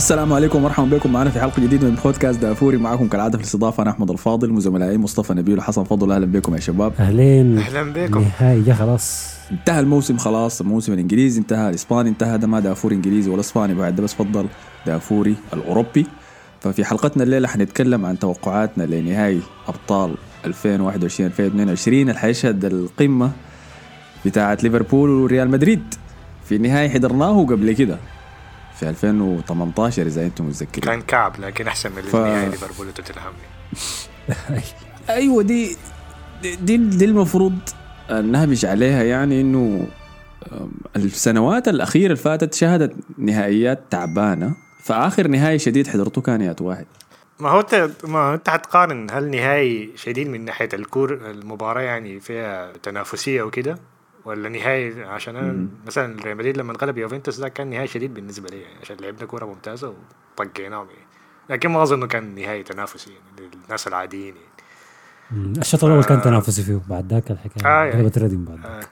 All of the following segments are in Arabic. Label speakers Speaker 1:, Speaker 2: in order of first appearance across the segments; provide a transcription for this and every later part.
Speaker 1: السلام عليكم ومرحبا بكم معنا في حلقة جديدة من بودكاست دافوري. معكم كالعادة في الاستضافة أنا أحمد الفاضل وزملائي مصطفى نبيل وحسن فضل. أهلا بكم يا شباب.
Speaker 2: أهلين.
Speaker 3: أهلا بكم.
Speaker 2: نهائي جا خلاص.
Speaker 1: انتهى الموسم خلاص الموسم الإنجليزي انتهى الإسباني انتهى ده ما دافوري إنجليزي ولا إسباني بعد ده بس فضل دافوري الأوروبي. ففي حلقتنا الليلة حنتكلم عن توقعاتنا لنهائي أبطال 2021 2022 اللي حيشهد القمة بتاعه ليفربول وريال مدريد. في نهائي حضرناه قبل كده. في 2018 إذا أنتم متذكرين.
Speaker 3: كان كعب لكن أحسن من
Speaker 1: ف-
Speaker 3: النهائي ليفربول وتوتنهام.
Speaker 1: أيوه دي دي- دي, دي المفروض نهبش عليها يعني إنه السنوات الأخيرة اللي فاتت شهدت نهائيات تعبانة فآخر نهائي شديد حضرته كان يات واحد
Speaker 3: ما هو انت ما هو أنت حتقارن هل نهائي شديد من ناحية الكور المباراة يعني فيها تنافسية وكده؟ ولا نهائي؟ عشان أنا مثلا ريال مدريد لما غلب يوفنتوس ده كان نهائي شديد بالنسبة لي يعني عشان لعبنا كورة ممتازة وطقيناهم يعني. لكن ما اظن كان نهائي تنافسي يعني للناس العاديين يعني.
Speaker 2: الشوط الأول كان تنافسي فيه بعد ذاك الحكاية.
Speaker 3: آه، يعني.
Speaker 2: قلبت ردم بعد
Speaker 3: آه.
Speaker 2: ذاك.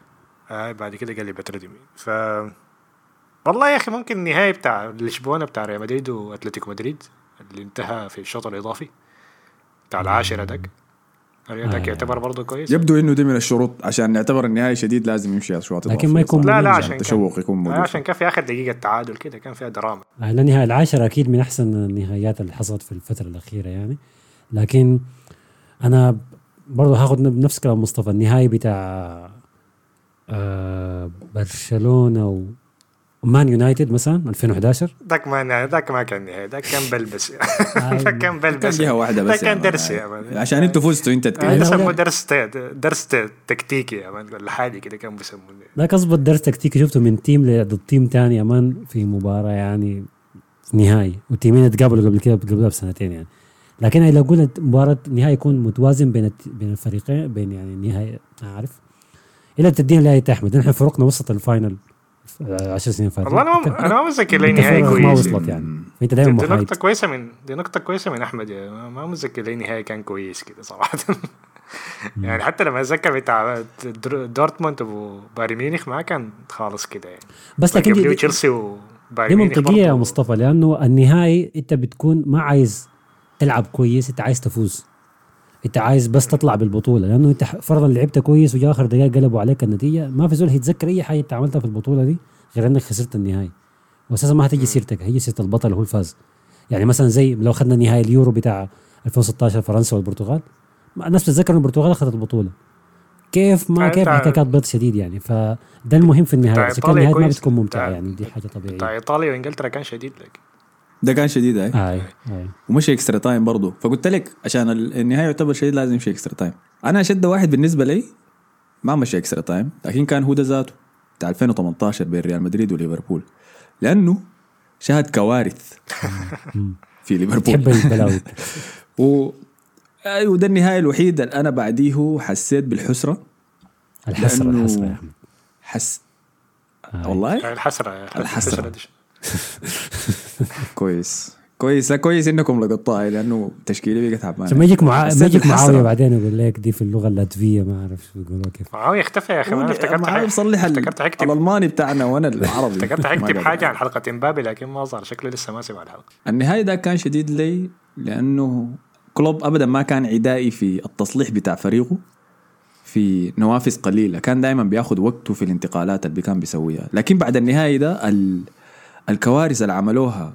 Speaker 3: آه بعد كده قلبت ردمي ف والله يا أخي ممكن النهائي بتاع لشبونة بتاع ريال مدريد وأتلتيكو مدريد اللي انتهى في الشوط الإضافي بتاع العاشر هذاك. هذاك
Speaker 2: آه.
Speaker 3: يعتبر برضه كويس
Speaker 1: يبدو إنه دي من الشروط عشان نعتبر النهائي شديد لازم يمشي اشواط
Speaker 2: لكن ما يكون
Speaker 1: صح؟
Speaker 3: لا لا. عشان
Speaker 1: التشوق يكون موجود
Speaker 3: عشان كان في آخر دقيقة تعادل كده كان فيها دراما
Speaker 2: آه، النهائي العاشر أكيد من أحسن النهايات اللي حصلت في الفترة الأخيرة يعني لكن أنا برضه هاخذ بنفس كلام مصطفى النهائي بتاع آه برشلونة و مان يونايتد مثلا 2011
Speaker 3: ذاك ما ذاك ما كان نهائي ذاك كان بلبس.
Speaker 2: آه،
Speaker 3: ذاك كان
Speaker 1: كان
Speaker 3: بلبس.
Speaker 1: جهه واحدة
Speaker 3: ده
Speaker 1: بس يا
Speaker 3: كان
Speaker 1: man.
Speaker 3: درس يا man.
Speaker 1: عشان أنتوا فزتوا انت
Speaker 3: آه،
Speaker 2: ولا-
Speaker 3: درس درس تكتيكي يا man. ولا حاجة كده كان بيسموه
Speaker 2: ذاك اظبط درس تكتيكي شفته من team ضد team تاني أمان في مباراة يعني نهائي. وال teamين اتقابلوا قبل كده قبلها بسنتين يعني. لكن لو قلنا مباراة نهائي يكون متوازن بين بين الفريقين بين يعني نهائي ما عارف. إلا تدينا لآية احمد نحن فرقنا وسط ال final 10 سنين فاتوا.
Speaker 3: والله أنا ما- أنا ما متذكر لي نهائي
Speaker 2: فرقك ما وصلت يعني. فأنت
Speaker 3: دي
Speaker 2: دائما
Speaker 3: دي
Speaker 2: محايد
Speaker 3: نقطة كويسة من دي نقطة كويسة من أحمد يعني. ما- ما متذكر لي نهائي كان كويس كده صراحة. يعني حتى لما أتذكر بتاع دورتموند وبايرن ميونخ ما كان خالص كده يعني.
Speaker 2: بس لكن دي,
Speaker 3: تشيلسي
Speaker 2: دي
Speaker 3: وبايرن ميونخ
Speaker 2: منطقية يا. مصطفى لأنه النهائي أنت بتكون ما عايز تلعب كويس أنت عايز تفوز. انت عايز بس تطلع بالبطولة لأنه انت فرضا لعبت كويس وجا آخر دقائق قلبوا عليك النتيجة ما في زول هيتذكر أي حاجة أنت عملتها في البطولة دي غير إنك خسرت النهائي. واساسا ما هتجي سيرتك هي سيرة البطل هو الفاز. يعني مثلا زي لو اخذنا نهائي اليورو بتاع 2016 فرنسا والبرتغال الناس بتتذكر إن البرتغال أخذت البطولة. كيف ما
Speaker 3: بتاع-
Speaker 2: كيف حكايه كانت بيض شديد يعني فده المهم في النهاية.
Speaker 3: بتاع
Speaker 2: إذا كان النهاية ما. بتكون
Speaker 3: ممتعة
Speaker 2: يعني دي حاجة طبيعية.
Speaker 3: بتاع إيطاليا وإنجلترا كان شديد لك.
Speaker 1: ده كان شديد اي
Speaker 2: اي اي
Speaker 1: ومشي extra time برضه فقلت لك عشان ال- النهاية يعتبر شديد لازم يمشي extra time أنا أشد واحد بالنسبة لي ما مشي extra time لكن كان هو ده ذاته. بتاع 2018 بين ريال مدريد وليفربول. لأنه شهد كوارث في ليفربول.
Speaker 2: تحب البلاوي.
Speaker 1: و أيوه ده النهائي الوحيد اللي أنا بعديه حسيت بالحسرة.
Speaker 2: الحسرة
Speaker 1: لأنه-
Speaker 2: الحسرة يا أحمد.
Speaker 1: حس
Speaker 2: آه.
Speaker 1: والله؟
Speaker 3: الحسرة
Speaker 1: الحسرة. كويس. كويس. لا كويس إنكم لقطتها. لأنه تشكيلي بقت تعبانه
Speaker 2: ما يجيك ما يجيك. معاوية بعدين يقول لك دي في اللغة اللاتفية ما أعرف شو يقولوا كيف.
Speaker 3: معاوية اختفى يا أخي ما أنا افتكرت
Speaker 1: بصلح ال-
Speaker 3: افتكرت حكتب
Speaker 1: الألماني بتاعنا وأنا العربي؟
Speaker 3: افتكرت
Speaker 1: ما
Speaker 3: حكتب. حاجة عن حلقة إمبابي لكن ما ظهر شكله لسه ما سمع الحلقة.
Speaker 1: النهاية ده كان شديد لي لأنه كلوب ابدا ما كان عدائي في التصليح بتاع فريقه في نوافذ قليلة. كان دائما بياخذ وقته في الانتقالات اللي كان بيسويها. لكن بعد النهائي ده ال... الكوارث اللي عملوها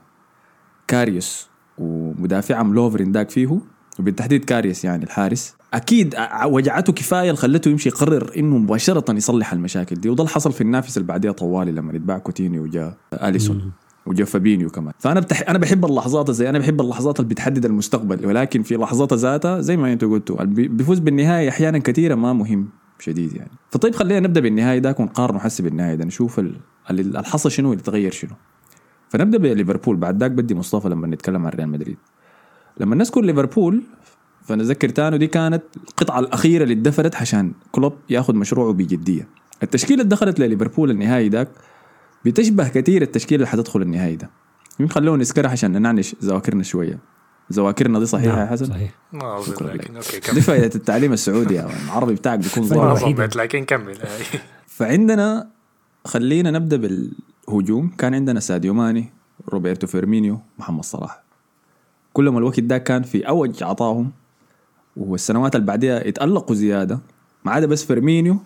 Speaker 1: كاريوس ومدافعهم لوفرين داك فيه وبالتحديد كاريوس يعني الحارس أكيد وجعته كفاية اللي خلته يمشي يقرر إنه مباشرة يصلح المشاكل دي. وده اللي حصل في النوافذ اللي بعديها طوالي لما اتباع كوتينيو وجاء أليسون وجا فابينيو كمان. فأنا بتح... أنا بحب اللحظات زي أنا بحب اللحظات اللي بتحدد المستقبل ولكن في لحظات ذاتها زي ما أنتم قلتوا اللي بي- بيفوز بالنهاية أحيانا كثيرة ما مهم شديد يعني. فطيب خلينا نبدأ بالنهاية ده ونقارنه حسب بالنهايه ده نشوف ال- اللي شنو واللي تغير شنو. فنبدأ بليفربول. بعد ذاك بدي مصطفى لما نتكلم عن ريال مدريد. لما نذكر ليفربول فنذكر تانو دي كانت القطعة الأخيرة اللي اتدفرت عشان كلوب ياخذ مشروعه بجدية. التشكيلة اللي دخلت لليفربول النهائي ذاك بتشبه كثير التشكيلة اللي حتدخل النهائي ده. يمكن خلونا نذكرها عشان ننعش ذواكرنا شوية. ذواكرنا دي صحيحة يا
Speaker 2: نعم،
Speaker 1: حسن؟
Speaker 2: صحيح.
Speaker 3: ما أظن
Speaker 1: شكرا
Speaker 3: لكن أوكي
Speaker 1: دي
Speaker 3: كمل.
Speaker 1: فائده التعليم السعودي. العربي بتاعك بيكون ظاهر
Speaker 3: لكن كمل.
Speaker 1: فعندنا خلينا نبدأ بالهجوم كان عندنا ساديو ماني روبرتو فيرمينيو محمد صلاح. كلهم الوقت ده كان في أوج عطاهم والسنوات اللي بعدها اتألقوا زيادة. ما عدا بس فيرمينيو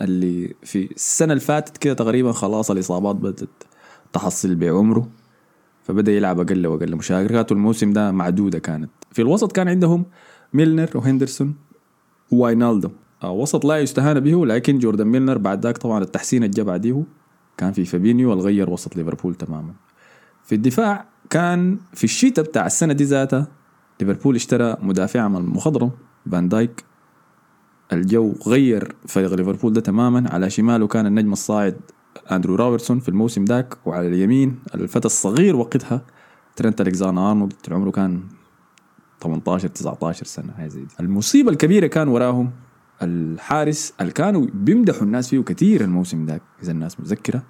Speaker 1: اللي في السنة اللي فاتت كده تقريبا خلاص الإصابات بدأت تحصل بعمره فبدأ يلعب أقل وأقل مشاركاته الموسم ده معدودة كانت. في الوسط كان عندهم ميلنر وهندرسون وواينالدو. آه، وسط لا يستهان به لكن جوردن ميلنر بعد ذاك طبعا التحسين اللي جا بعديه كان في فابينيو اللي غير وسط ليفربول تماما. في الدفاع كان في الشتاء بتاع السنة دي ذاتها ليفربول اشترى مدافع من المخضرم فان دايك. الجو غير فريق ليفربول ده تماما. على شماله كان النجم الصاعد أندرو روبرتسون في الموسم ذاك وعلى اليمين الفتى الصغير وقتها ترنت الكزاندر أرنولد عمره كان 18 19 سنة هاي زي دي. المصيبة الكبيرة كان وراهم الحارس اللي كانوا بيمدحوا الناس فيه كثير الموسم ذاك إذا الناس متذكرة.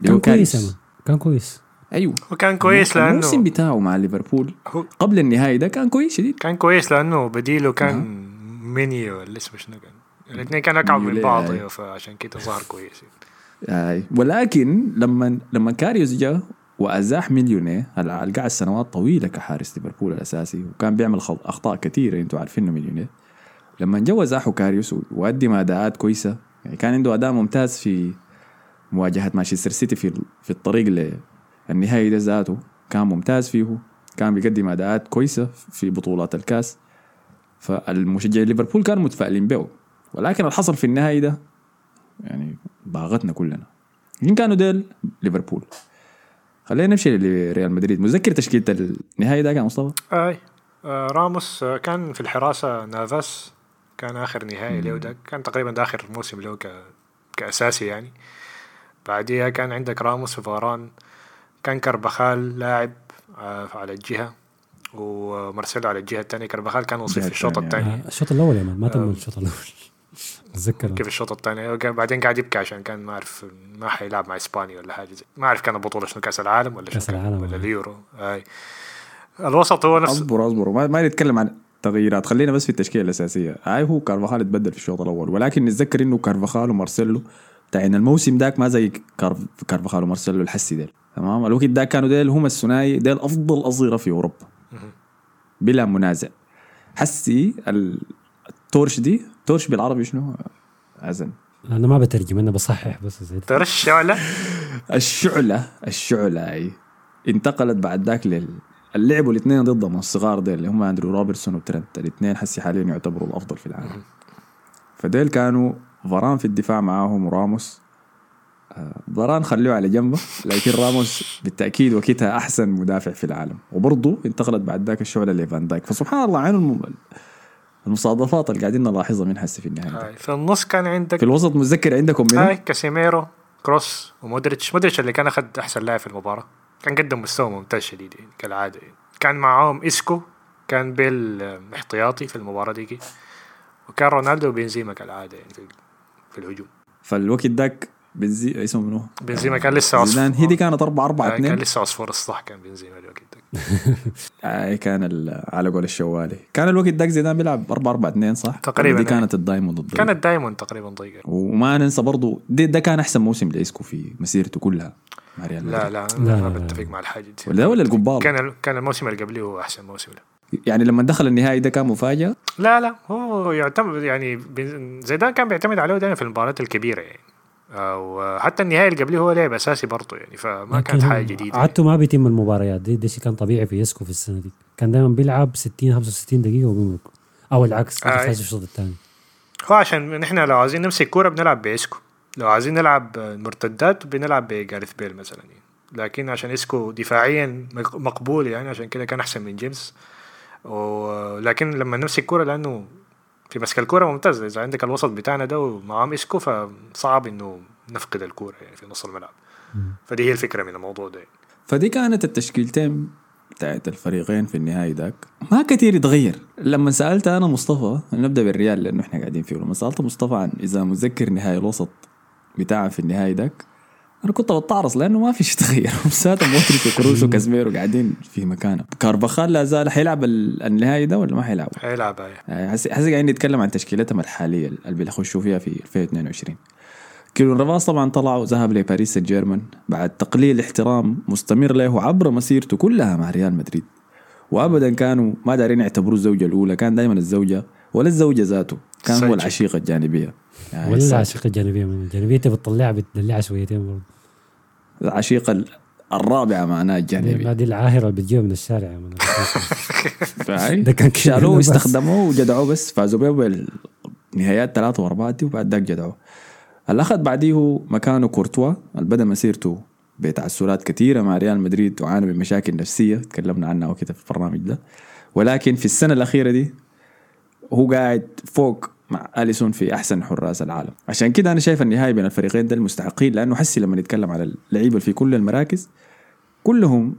Speaker 1: اللي هو
Speaker 2: كان كويس. كان كويس.
Speaker 1: أيوه.
Speaker 3: وكان كويس
Speaker 1: الموسم
Speaker 3: لأنه
Speaker 1: بتاعه مع ليفربول
Speaker 3: هو
Speaker 1: قبل النهائي ده كان كويس شديد.
Speaker 3: كان كويس لأنه بديله كان مينيوليه ولا اسمه شنو كان؟ الاثنين كانوا اكعب من بعض. أيوه فعشان كده ظهر كويس
Speaker 1: آي. ولكن لما لما كاريوس جاء وأزاح مينيوليه هلا قعد سنوات طويلة كحارس ليفربول الأساسي وكان بيعمل أخطاء كثيرة أنتم عارفينه مينيوليه لما جا ازاحوا كاريوس وقدم اداءات كويسة يعني كان عنده أداء ممتاز في مواجهة مانشستر سيتي في في الطريق للنهائي ده ذاته. كان ممتاز فيه كان بيقدم أداءات كويسة في بطولات الكاس. فالمشجعين ليفربول كانوا متفائلين به. ولكن اللي حصل في النهائي ده يعني ضاغتنا كلنا. مين كانوا ديل ليفربول. خلينا نمشي لريال مدريد. متذكر تشكيلة النهائي ده كان مصطفى؟
Speaker 3: أي آه راموس آه كان في الحراسة نافاس. كان آخر نهائي له ده كان تقريبا ده آخر موسم له ك... كأساسي يعني. بعديها كان عندك راموس وفاران. كان كربخال لاعب آه على الجهة ومارسيلو على الجهة الثانية كربخال كان وصيف في الشوط. الثاني
Speaker 2: آه، الشوط الأول يا مان ما تم
Speaker 3: آه.
Speaker 2: الشوط الأول. أتذكر.
Speaker 3: كيف الشوط الثاني بعدين قاعد يبكي عشان كان ما اعرف ما حيلعب مع إسبانيا ولا حاجة زي ما اعرف كان البطوله شنو كأس العالم ولا كان-
Speaker 2: العالم،
Speaker 3: ولا. اليورو. أي. الوسط هو نفس
Speaker 1: أصبر أصبر ما, ما نتكلم عن تغييرات خلينا بس في التشكيلة الأساسية. هاي هو كارفاخال اتبدل في الشوط الأول. ولكن نتذكر إنه كارفاخال ومارسيلو بتاعين الموسم داك ما زي كارف كارفاخال ومارسيلو الحسي ديل. تمام؟ الوقت داك كانوا ديل هم الثنائي ديل أفضل اظهره في أوروبا. بلا منازع. حسي ال- ال torch دي torch بالعربي شنو؟ عزم
Speaker 2: أنا ما بترجم أنا بصحح بس زي
Speaker 3: torch ولا
Speaker 1: الشعلة الشعلة أي. انتقلت بعد ذاك لل اللعبوا الاثنين ضدهم الصغار ديل اللي هم اندرو روبرتسون وترنت. الاثنين حسي حاليا يعتبروا الأفضل في العالم. فديل كانوا فاران في الدفاع معاهم وراموس. آه، فاران خلوه على جنبه لكن راموس بالتأكيد وقتها أحسن مدافع في العالم. وبرضه انتقلت بعد ذاك الشعلة لفان دايك. فسبحان الله عين الم- المصادفات اللي قاعدين نلاحظها من حسي في النهاية.
Speaker 3: هاي. في النص كان عندك
Speaker 1: في الوسط متذكر عندكم منو؟
Speaker 3: هاي كاسيميرو كروس ومودريتش. مودريتش اللي كان أخذ أحسن لاعب في المباراة. كان قدم مستوى ممتاز شديد يعني كالعادة يعني. كان معاهم اسكو كان بيل احتياطي في المباراة دي وكان رونالدو وبنزيما كالعادة يعني في, في الهجوم
Speaker 1: فالوقت ذاك بنزي اسمه منو؟
Speaker 3: بنزيما كان لسه
Speaker 1: زيدان
Speaker 3: عصفور
Speaker 1: هي دي كانت 4 4
Speaker 3: هاي كان
Speaker 1: 2
Speaker 3: لسه عصفور الصح كان بنزيما الوقت ده
Speaker 1: آه كان ال- على قول الشوالي كان الوقت ذاك زيدان بيلعب 4 4 2 صح؟
Speaker 3: تقريباً،
Speaker 1: دي
Speaker 3: أي.
Speaker 1: كانت ال diamond ضد
Speaker 3: كانت diamond تقريبا ضيقة
Speaker 1: وما ننسى برضو ده, ده كان أحسن موسم لإسكو في مسيرته كلها مع ريال
Speaker 3: لا
Speaker 1: مدريد.
Speaker 3: لا
Speaker 2: لا، لا، لا.
Speaker 3: بتفق مع الحاجة دي.
Speaker 1: ولا ده ولا القبال
Speaker 3: كان كان الموسم اللي قبله هو أحسن موسم له.
Speaker 1: يعني لما دخل النهائي ده كان مفاجأة؟
Speaker 3: لا لا هو يعتمد يعني زيدان كان بيعتمد عليه دائما في المباريات الكبيرة يعني. وحتى النهائي اللي قبله هو لعب أساسي برضه يعني فما كانت حاجة جديدة
Speaker 2: عادته ما بيتم المباريات دي ده شيء كان طبيعي في إسكو في السنة دي. كان دائما بيلعب 60 65 دقيقة وبيمرق أو العكس
Speaker 3: آه.
Speaker 2: خلص الشوط الثاني.
Speaker 3: هو عشان نحن لو عايزين نمسك كورة بنلعب بإسكو لو عايزين نلعب مرتدات بنلعب بجاريث بيل مثلا يعني. لكن عشان إسكو دفاعيا مق- مقبول يعني عشان كده كان أحسن من جيمس. ولكن لما نمسك كورة لأنه في مسك الكورة ممتاز. إذا عندك الوسط بتاعنا ده ومعاه إسكو فصعب إنه نفقد الكورة يعني في نص الملعب. فدي هي الفكرة من الموضوع ده.
Speaker 1: فدي كانت التشكيلتين بتاعت الفريقين في النهائي ذاك ما كثير يتغير. لما سألت أنا مصطفى نبدأ بالريال لأنه إحنا قاعدين فيه. لما سألت مصطفى عن إذا متذكر نهائي الوسط بتاعه في النهائي ذاك. أنا كنت بتعرص لأنه ما في شيء تغير مسات مودريتش وكروس وكازميرو قاعدين في مكانه. كارفاخال لا زال حيلعب ال- النهائي ده ولا ما حيلعب؟
Speaker 3: حيلعب
Speaker 1: يعني حسي حسي قاعدين نتكلم عن تشكيلتهم الحالية اللي بيخشوا فيها في 2022 كيلو نافاس طبعا طلع وذهب لباريس سان جيرمان بعد تقليل احترام مستمر له عبر مسيرته كلها مع ريال مدريد. وابدا كانوا ما دارين يعتبروه الزوجة الأولى كان دائما الزوجة ولا الزوجه ذاته. كان هو العشيقة الجانبية. يعني
Speaker 2: ولا
Speaker 1: السايد
Speaker 2: العشيقة الجانبية الجانبية. انت بتطلعها بتدلعها شويتين برضه
Speaker 1: العشيقة ال- الرابعة معناها
Speaker 2: دي
Speaker 1: الجانبيه
Speaker 2: دي العاهرة اللي بتجيبها من الشارع. من. ده كان
Speaker 1: شالوه. واستخدموه وجدعوه بس. فازوا بيه بالنهايات ثلاثة وأربعة دي وبعد ذاك جدعوه. اللي أخذ بعديه مكانه كورتوا. اللي بدأ مسيرته بتعثرات كثيرة مع ريال مدريد وعانى من مشاكل نفسية. تكلمنا عنها وكده في البرنامج ده. ولكن في السنة الأخيرة دي هو قاعد فوق مع أليسون في أحسن حراس العالم. عشان كده أنا شايف النهاية بين الفريقين ده المستحقين لأنه حسي لما نتكلم على اللعيبة في كل المراكز كلهم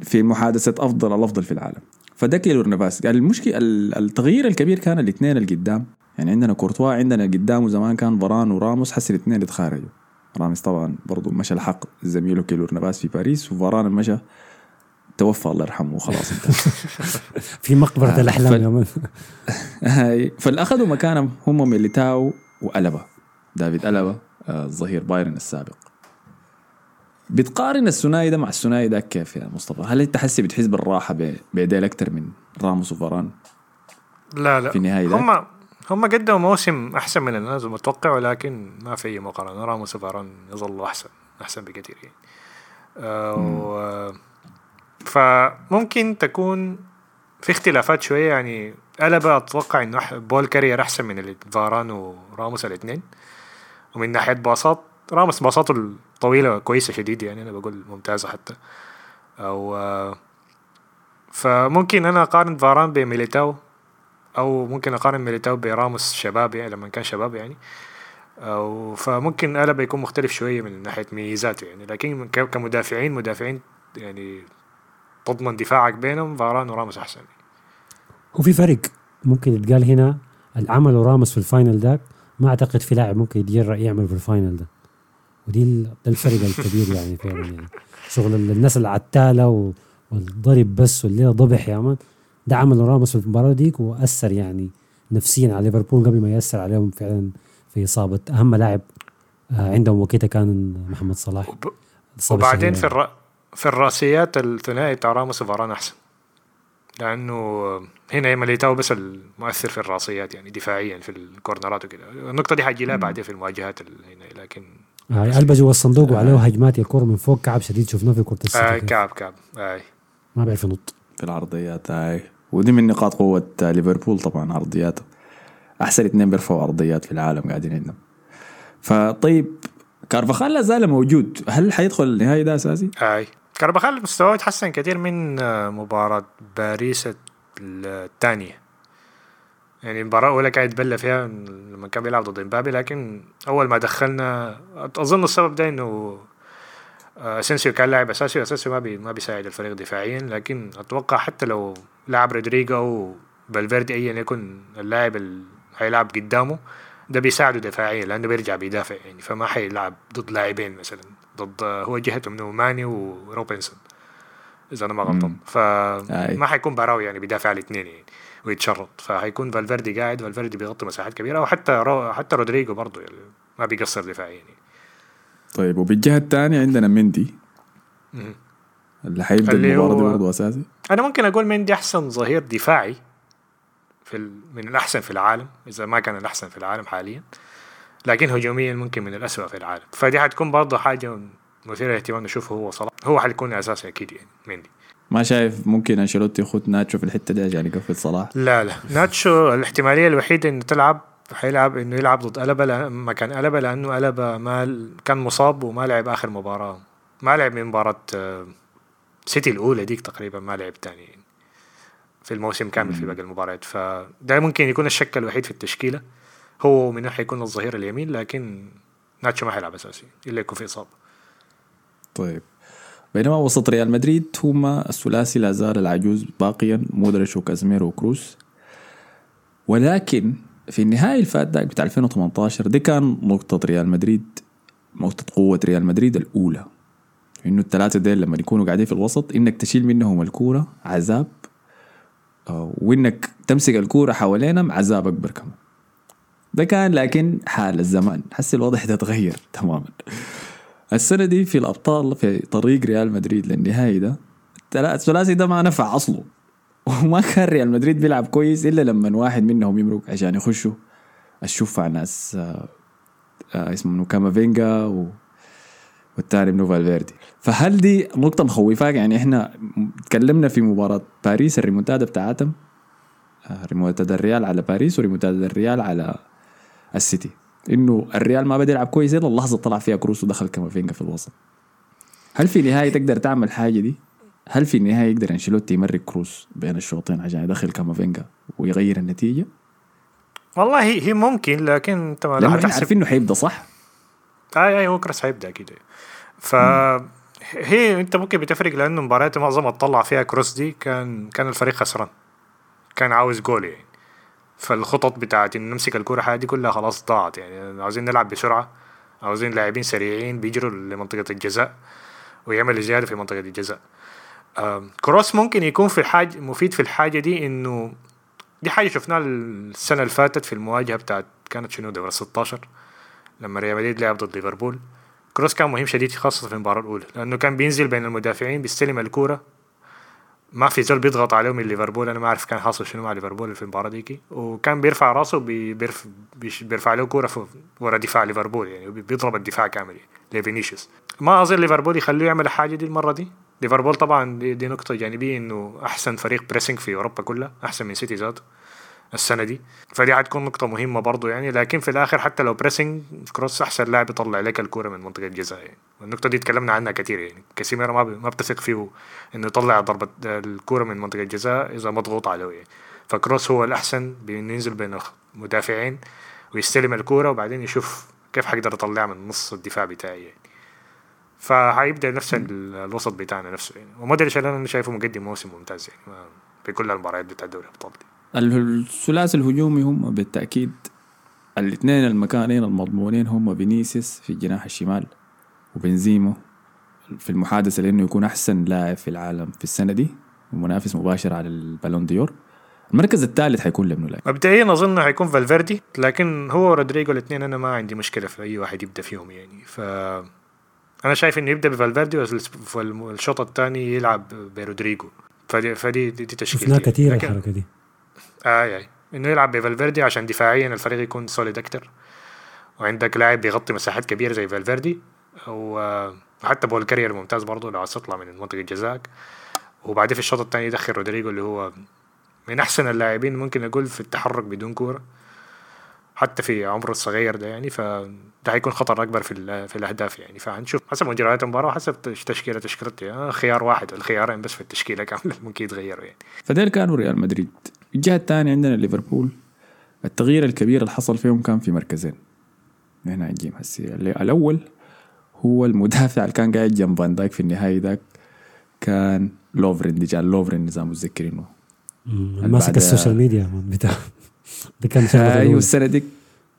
Speaker 1: في محادثة أفضل الأفضل في العالم. فده كيلو نافاس قال المشكلة ال- التغيير الكبير كان الاثنين اللي قدام يعني عندنا كورتوا عندنا قدامه زمان كان فران وراموس حس الاثنين اتخارجوا راموس طبعا برضو مشى الحق زميله كيلور نافاس في باريس وفاران مشى توفى الله يرحمه وخلاص
Speaker 2: في مقبرة
Speaker 1: آه،
Speaker 2: يا man.
Speaker 1: هاي فالأخذوا مكانهم هم ميليتاو وألابا دافيد ألابا آه، الظهير بايرن السابق بتقارن الثنائي ده مع الثنائي ده كيف يا مصطفى؟ هل أنت حسي بتحس بالراحة ب- بيديل أكثر من راموس وفاران؟
Speaker 3: لا لا
Speaker 1: في النهاية ذاك.
Speaker 3: هم هم قدموا موسم أحسن من الناس المتوقع ولكن ما في أي مقارنة راموس وفاران يظلوا أحسن أحسن بكثير يعني آه و- فممكن تكون في اختلافات شوية يعني ألبا أتوقع إنه أح- بول كارير أحسن من فاران وراموس الاثنين ومن ناحية باصات راموس باصاته الطويلة كويسة شديد يعني أنا بقول ممتازة حتى. آه، فممكن أنا أقارن فاران بميليتاو أو ممكن أقارن ميليتاو براموس شباب يعني لما كان شباب يعني. أو فممكن ألابا يكون مختلف شوية من ناحية ميزاته يعني. لكن كمدافعين مدافعين يعني تضمن دفاعك بينهم فاران وراموس أحسن.
Speaker 2: وفي فرق ممكن يتقال هنا العمل راموس في ال final ذاك ما أعتقد في لاعب ممكن يتجرأ يعمل في ال final ده. ودي ده الفرق الكبير يعني فعلا يعني. شغل ال- الناس العتالة والضرب بس والليلة ضبح يا man ده عمل راموس في المباراة ديك وأثر يعني نفسيا على ليفربول قبل ما يأثر عليهم فعلا في إصابة أهم لاعب آه، عندهم وقتها كان محمد صلاح.
Speaker 3: وبعدين في
Speaker 2: الشهيرة.
Speaker 3: الر... في الرأسيات الثنائي بتاع راموس وفاران أحسن. لأنه هنا ميليتاو بس المؤثر في الرأسيات يعني دفاعيا في الكورنرات وكده النقطة دي حجي لها بعدين في المواجهات ال- هنا لكن
Speaker 2: هاي قلبه جوا الصندوق وعليه هجمات الكره من فوق كعب شديد شفناه في كرة
Speaker 3: آه
Speaker 2: السيتي كده.
Speaker 3: كعب كعب. آه.
Speaker 2: ما بيعرف ينط.
Speaker 1: في العرضيات هاي ودي من نقاط قوة ليفربول طبعا عرضياته أحسن اثنين بيرفعوا عرضيات في العالم قاعدين عندهم فطيب كارفاخال لا زال موجود. هل حيدخل النهائي ده أساسي؟
Speaker 3: اي كارباخال مستواه تحسن كثير من آه، مباراة باريس الثانية. يعني المباراة الأولى كان يتبلى فيها لما كان بيلعب ضد إمبابي لكن أول ما دخلنا أظن السبب ده إنه آه، أسينسيو كان لاعب أساسي وأسينسيو ما بي ما بيساعد الفريق دفاعيا لكن أتوقع حتى لو لعب رودريجو أو فالفيردي أيا يكن اللاعب اللي هيلعب قدامه ده بيساعده دفاعيا لأنه بيرجع بيدافع يعني فما حيلعب ضد لاعبين مثلا. ضد هو جهته منه ماني وروبرتسون إذا أنا ما غلطان. فما حيكون براوي يعني بيدافع على الاثنين يعني ويتشرط فهيكون فالفيردي قاعد فالفيردي بيغطي مساحات كبيرة وحتى رو حتى رودريجو برضه يعني ما بيقصر دفاعيا يعني
Speaker 1: طيب وبالجهة الثانية عندنا مندي. اللي
Speaker 3: حيبدأ
Speaker 1: المباراة دي برضه أساسي
Speaker 3: أنا ممكن أقول مندي أحسن ظهير دفاعي في. من الأحسن في العالم إذا ما كان الأحسن في العالم حاليا لكن هجوميا ممكن من الأسوأ في العالم. فدي حتكون برضه حاجة مثيرة للاهتمام نشوفه هو صلاح. هو حيكون أساسي أكيد يعني مندي
Speaker 1: ما شايف ممكن أنشيلوتي يخد ناتشو في الحتة دي عشان يقفل صلاح؟
Speaker 3: لا لا. ناتشو الاحتمالية الوحيدة إنه تلعب حيلعب إنه يلعب ضد ألبا مكان ألبا لأنه ألبا ما كان مصاب وما لعب آخر مباراة. ما لعب من مباراة آه، سيتي الأولى ديك تقريبا ما لعب تاني يعني في الموسم كامل في باقي المباريات. فده ممكن يكون الشك الوحيد في التشكيلة. هو من حيكون الظهير اليمين لكن ناتشو ما حيلعب أساسي إلا يكون في إصابة.
Speaker 1: طيب. بينما وسط ريال مدريد هما الثلاثي لا زال العجوز باقيا مودريتش وكازميرو وكروس. ولكن في النهائي الفات ده بتاع 2018 دي كان نقطة ريال مدريد نقطة قوة ريال مدريد الأولى. إنه الثلاثة ديل لما يكونوا قاعدين في الوسط إنك تشيل منهم الكورة عذاب. آه، وإنك تمسك الكورة حوالينهم عذاب أكبر كمان. ده كان لكن حال الزمان. حس الوضع ده تغير تماما. السنة دي في الأبطال في طريق ريال مدريد للنهائي ده الثلاثي ده ما نفع أصله. وما كان ريال مدريد بيلعب كويس إلا لما واحد منهم يمرق عشان يخشوا. الشوف على ناس آه، آه، اسمه كامافينجا و والثاني منو فالفيردي. فهل دي نقطة مخوفاك؟ يعني إحنا تكلمنا في مباراة باريس الريمونتادا بتاعتهم. آه، ريمونتادا الريال على باريس وريمونتادا الريال على السيتي. إنه الريال ما بدا يلعب كويس إلا اللحظة طلع فيها كروس ودخل كامافينجا في الوسط. هل في نهاية تقدر تعمل حاجة دي؟ هل في النهاية يقدر أنشيلوتي يمرق كروس بين الشوطين عشان يدخل كامافينجا ويغير النتيجة؟
Speaker 3: والله هي هي ممكن لكن أنت ما لأنه
Speaker 1: عارفين إنه حيبدأ صح؟
Speaker 3: اي اي هو كروس هيبدا أكيد. ف هي أنت ممكن بتفرق لأنه مباريات معظمها تطلع فيها كروس دي كان كان الفريق خسران. كان عاوز جول يعني. فالخطط بتاعت ان نمسك حاجة دي كلها خلاص ضاعت. يعني عاوزين نلعب بسرعة عاوزين لاعبين سريعين بيجروا لمنطقة الجزاء ويعملوا زيادة في منطقة الجزاء. كروس ممكن يكون في الحاجة مفيد في الحاجة دي إنه دي حاجة شفناها السنة اللي فاتت في المواجهة بتاعت كانت شنو دوري 16 لما ريال مدريد لعب ضد ليفربول. كروس كان مهم شديد خاصة في المباراة الأولى لأنه كان بينزل بين المدافعين بيستلم الكورة ما في زول بيضغط عليه من ليفربول. أنا ما أعرف كان حاصل شنو مع ليفربول في المباراة ديكي وكان بيرفع راسه بي- بيرف بيرفع له كورة في- ورا دفاع ليفربول يعني. بي- بيضرب الدفاع كامل يعني. لفينيسيوس. ما أظن ليفربول يخليه يعمل الحاجة دي المرة دي. ليفربول طبعا دي, نقطة جانبية إنه أحسن فريق pressing في أوروبا كلها. أحسن من سيتي ذاته السنة دي. فدي حتكون نقطة مهمة برضو يعني. لكن في الآخر حتى لو pressing كروس أحسن لاعب يطلع لك الكورة من منطقة الجزاء يعني. والنقطه دي تكلمنا عنها كثير يعني. كاسيميرو ما ما بتثق فيه إنه يطلع ضربة الكورة من منطقة الجزاء إذا مضغوط عليه يعني. فكروس هو الأحسن بإنه ينزل بين المدافعين ويستلم الكورة وبعدين يشوف كيف حقدر اطلعها من نص الدفاع بتاعي يعني. فهيبدا نفس ال- الوسط بتاعنا نفسه يعني. ومودريتش أنا شايفه مقدم موسم ممتاز يعني. في كل المباريات بتاع دوري الأبطال
Speaker 1: الثلاثي الهجومي هم بالتأكيد الاثنين المكانين المضمونين هم فينيسيوس في الجناح الشمال. وبنزيما في المحادثة لأنه يكون أحسن لاعب في العالم في السنة دي ومنافس مباشر على ال Ballon d'Or. المركز الثالث حيكون لابن لاعب
Speaker 3: مبدئيا أظن حيكون فالفيردي لكن هو ورودريجو الاثنين أنا ما عندي مشكلة في أي واحد يبدأ فيهم يعني. ف أنا شايف إنه يبدأ بفالفيردي والشوط الثاني يلعب برودريجو. فدي فدي دي, دي تشكيلتي.
Speaker 2: شفناها كثير
Speaker 3: لكن-
Speaker 2: الحركة دي.
Speaker 3: آي آي. إنه يلعب بفالفيردي عشان دفاعيا الفريق يكون solid أكتر. وعندك لاعب بيغطي مساحات كبيرة زي فالفيردي. وحتى ball carrier ممتاز برضه لو عايز تطلع من منطقة جزاك. وبعدين في الشوط الثاني يدخل رودريجو اللي هو من أحسن اللاعبين ممكن أقول في التحرك بدون كورة حتى في عمره الصغير ده يعني. فده هيكون خطر أكبر في في الأهداف يعني. فهنشوف حسب مجريات المباراة وحسب تش- تشكيلة تشكيلتي آه، خيار واحد الخيارين بس في التشكيلة كاملة ممكن يتغيروا يعني.
Speaker 1: فديل كانوا ريال مدريد. الجهة الثانية عندنا ليفربول. التغيير الكبير اللي حصل فيهم كان في مركزين. هنا نجيب هسي الأول هو المدافع اللي كان قاعد جنب فان دايك في النهاية ذاك كان لوفرين ديان لوفرين إذا متذكرينه.
Speaker 2: ماسك
Speaker 1: ال
Speaker 2: social media بتاع ده كان شغله أيوه.
Speaker 1: السنة دي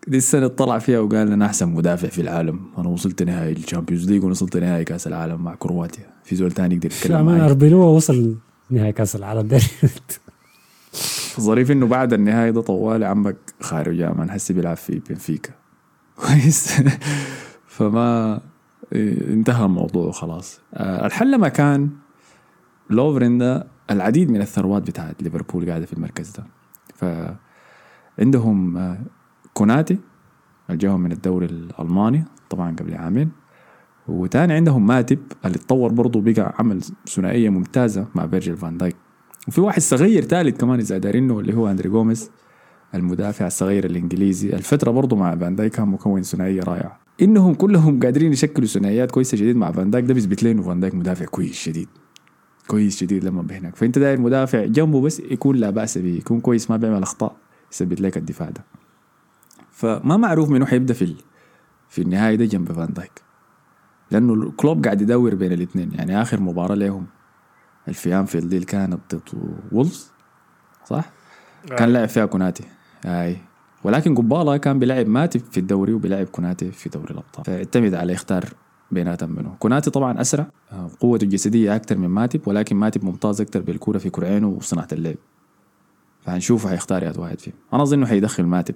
Speaker 1: دي السنة طلع فيها وقال أنا أحسن مدافع في العالم. أنا وصلت نهائي ال Champions League ووصلت نهائي كأس العالم مع كرواتيا. في زول تاني يقدر يتكلم معي.
Speaker 2: اربيلوه وصل نهائي كأس العالم ده.
Speaker 1: الظريف إنه بعد النهائي ده طوالي عمك خارج يا مان هسه بيلعب في بنفيكا. كويس. فما انتهى الموضوع خلاص آه، الحل لما كان لوفرين ده العديد من الثروات بتاعت ليفربول قاعدة في المركز ده. فعندهم آه، كوناتي اللي جاهم من الدوري الألماني طبعا قبل عامين. وتاني عندهم ماتيب اللي اتطور برضه بقى عمل ثنائية ممتازة مع فيرجيل فان دايك. وفي واحد صغير ثالث كمان إذا دارينه اللي هو أندري جوميز المدافع الصغير الإنجليزي. الفترة برضه مع فان دايك كان مكون ثنائية رائعة. إنهم كلهم قادرين يشكلوا ثنائيات كويسة جديد مع فان دايك. ده بيثبت إنه فان دايك مدافع كويس شديد كويس شديد لما بهناك فأنت داير مدافع جنبه بس يكون لا بأس به يكون كويس ما بيعمل أخطاء يثبت لك الدفاع ده. فما معروف منو حيبدأ في ال- في النهاية ده جنب فان دايك. لأنه كلوب قاعد يدور بين الاثنين. يعني آخر مباراة لهم في أنفيلد دي كانت ضد وولفز صح؟ كان لعب فيها كوناتي. آي. ولكن قبالة كان بيلعب ماتيب في الدوري وبيلعب كوناتي في دوري الأبطال. فاعتمد على يختار بيناتهم منه كوناتي طبعا أسرع آه، قوته الجسدية أكثر من ماتيب ولكن ماتيب ممتاز أكثر بالكوره في كرعينه وصناعة اللعب. فهنشوف هيختار يا واحد فيهم. أنا أظن إنه حيدخل ماتب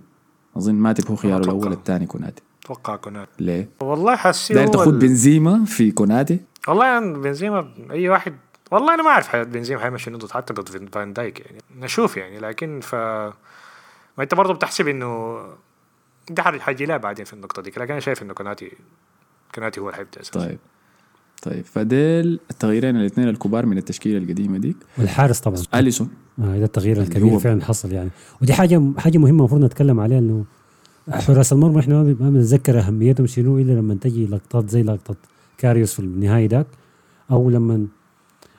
Speaker 1: أظن ماتب هو خياره. الأول الثاني كوناتي.
Speaker 3: أتوقع كوناتي.
Speaker 1: ليه؟
Speaker 3: والله حاسس
Speaker 1: داير
Speaker 3: ال-
Speaker 1: بنزيما في كوناتي؟
Speaker 3: والله يعني بنزيما أي واحد والله أنا ما أعرف بنزيما حيمشي ضد حتى ضد فان دايك يعني. نشوف يعني لكن ف ما انت برضه بتحسب إنه ده حيجي لها بعدين في النقطة دي لكن أنا شايف إنه كوناتي كوناتي هو اللي حيبدا أساسا.
Speaker 1: طيب. طيب فديل التغييرين الاثنين الكبار من التشكيلة القديمة ديك.
Speaker 2: والحارس طبعا.
Speaker 1: أليسون.
Speaker 2: آه ده التغيير الكبير فعلا حصل يعني. ودي حاجة حاجة مهمة المفروض نتكلم عليها إنه حراس المرمى إحنا ما بنتذكر أهميتهم شنو إلا لما تجي لقطات زي لقطة كاريوس في النهائي ذاك أو لما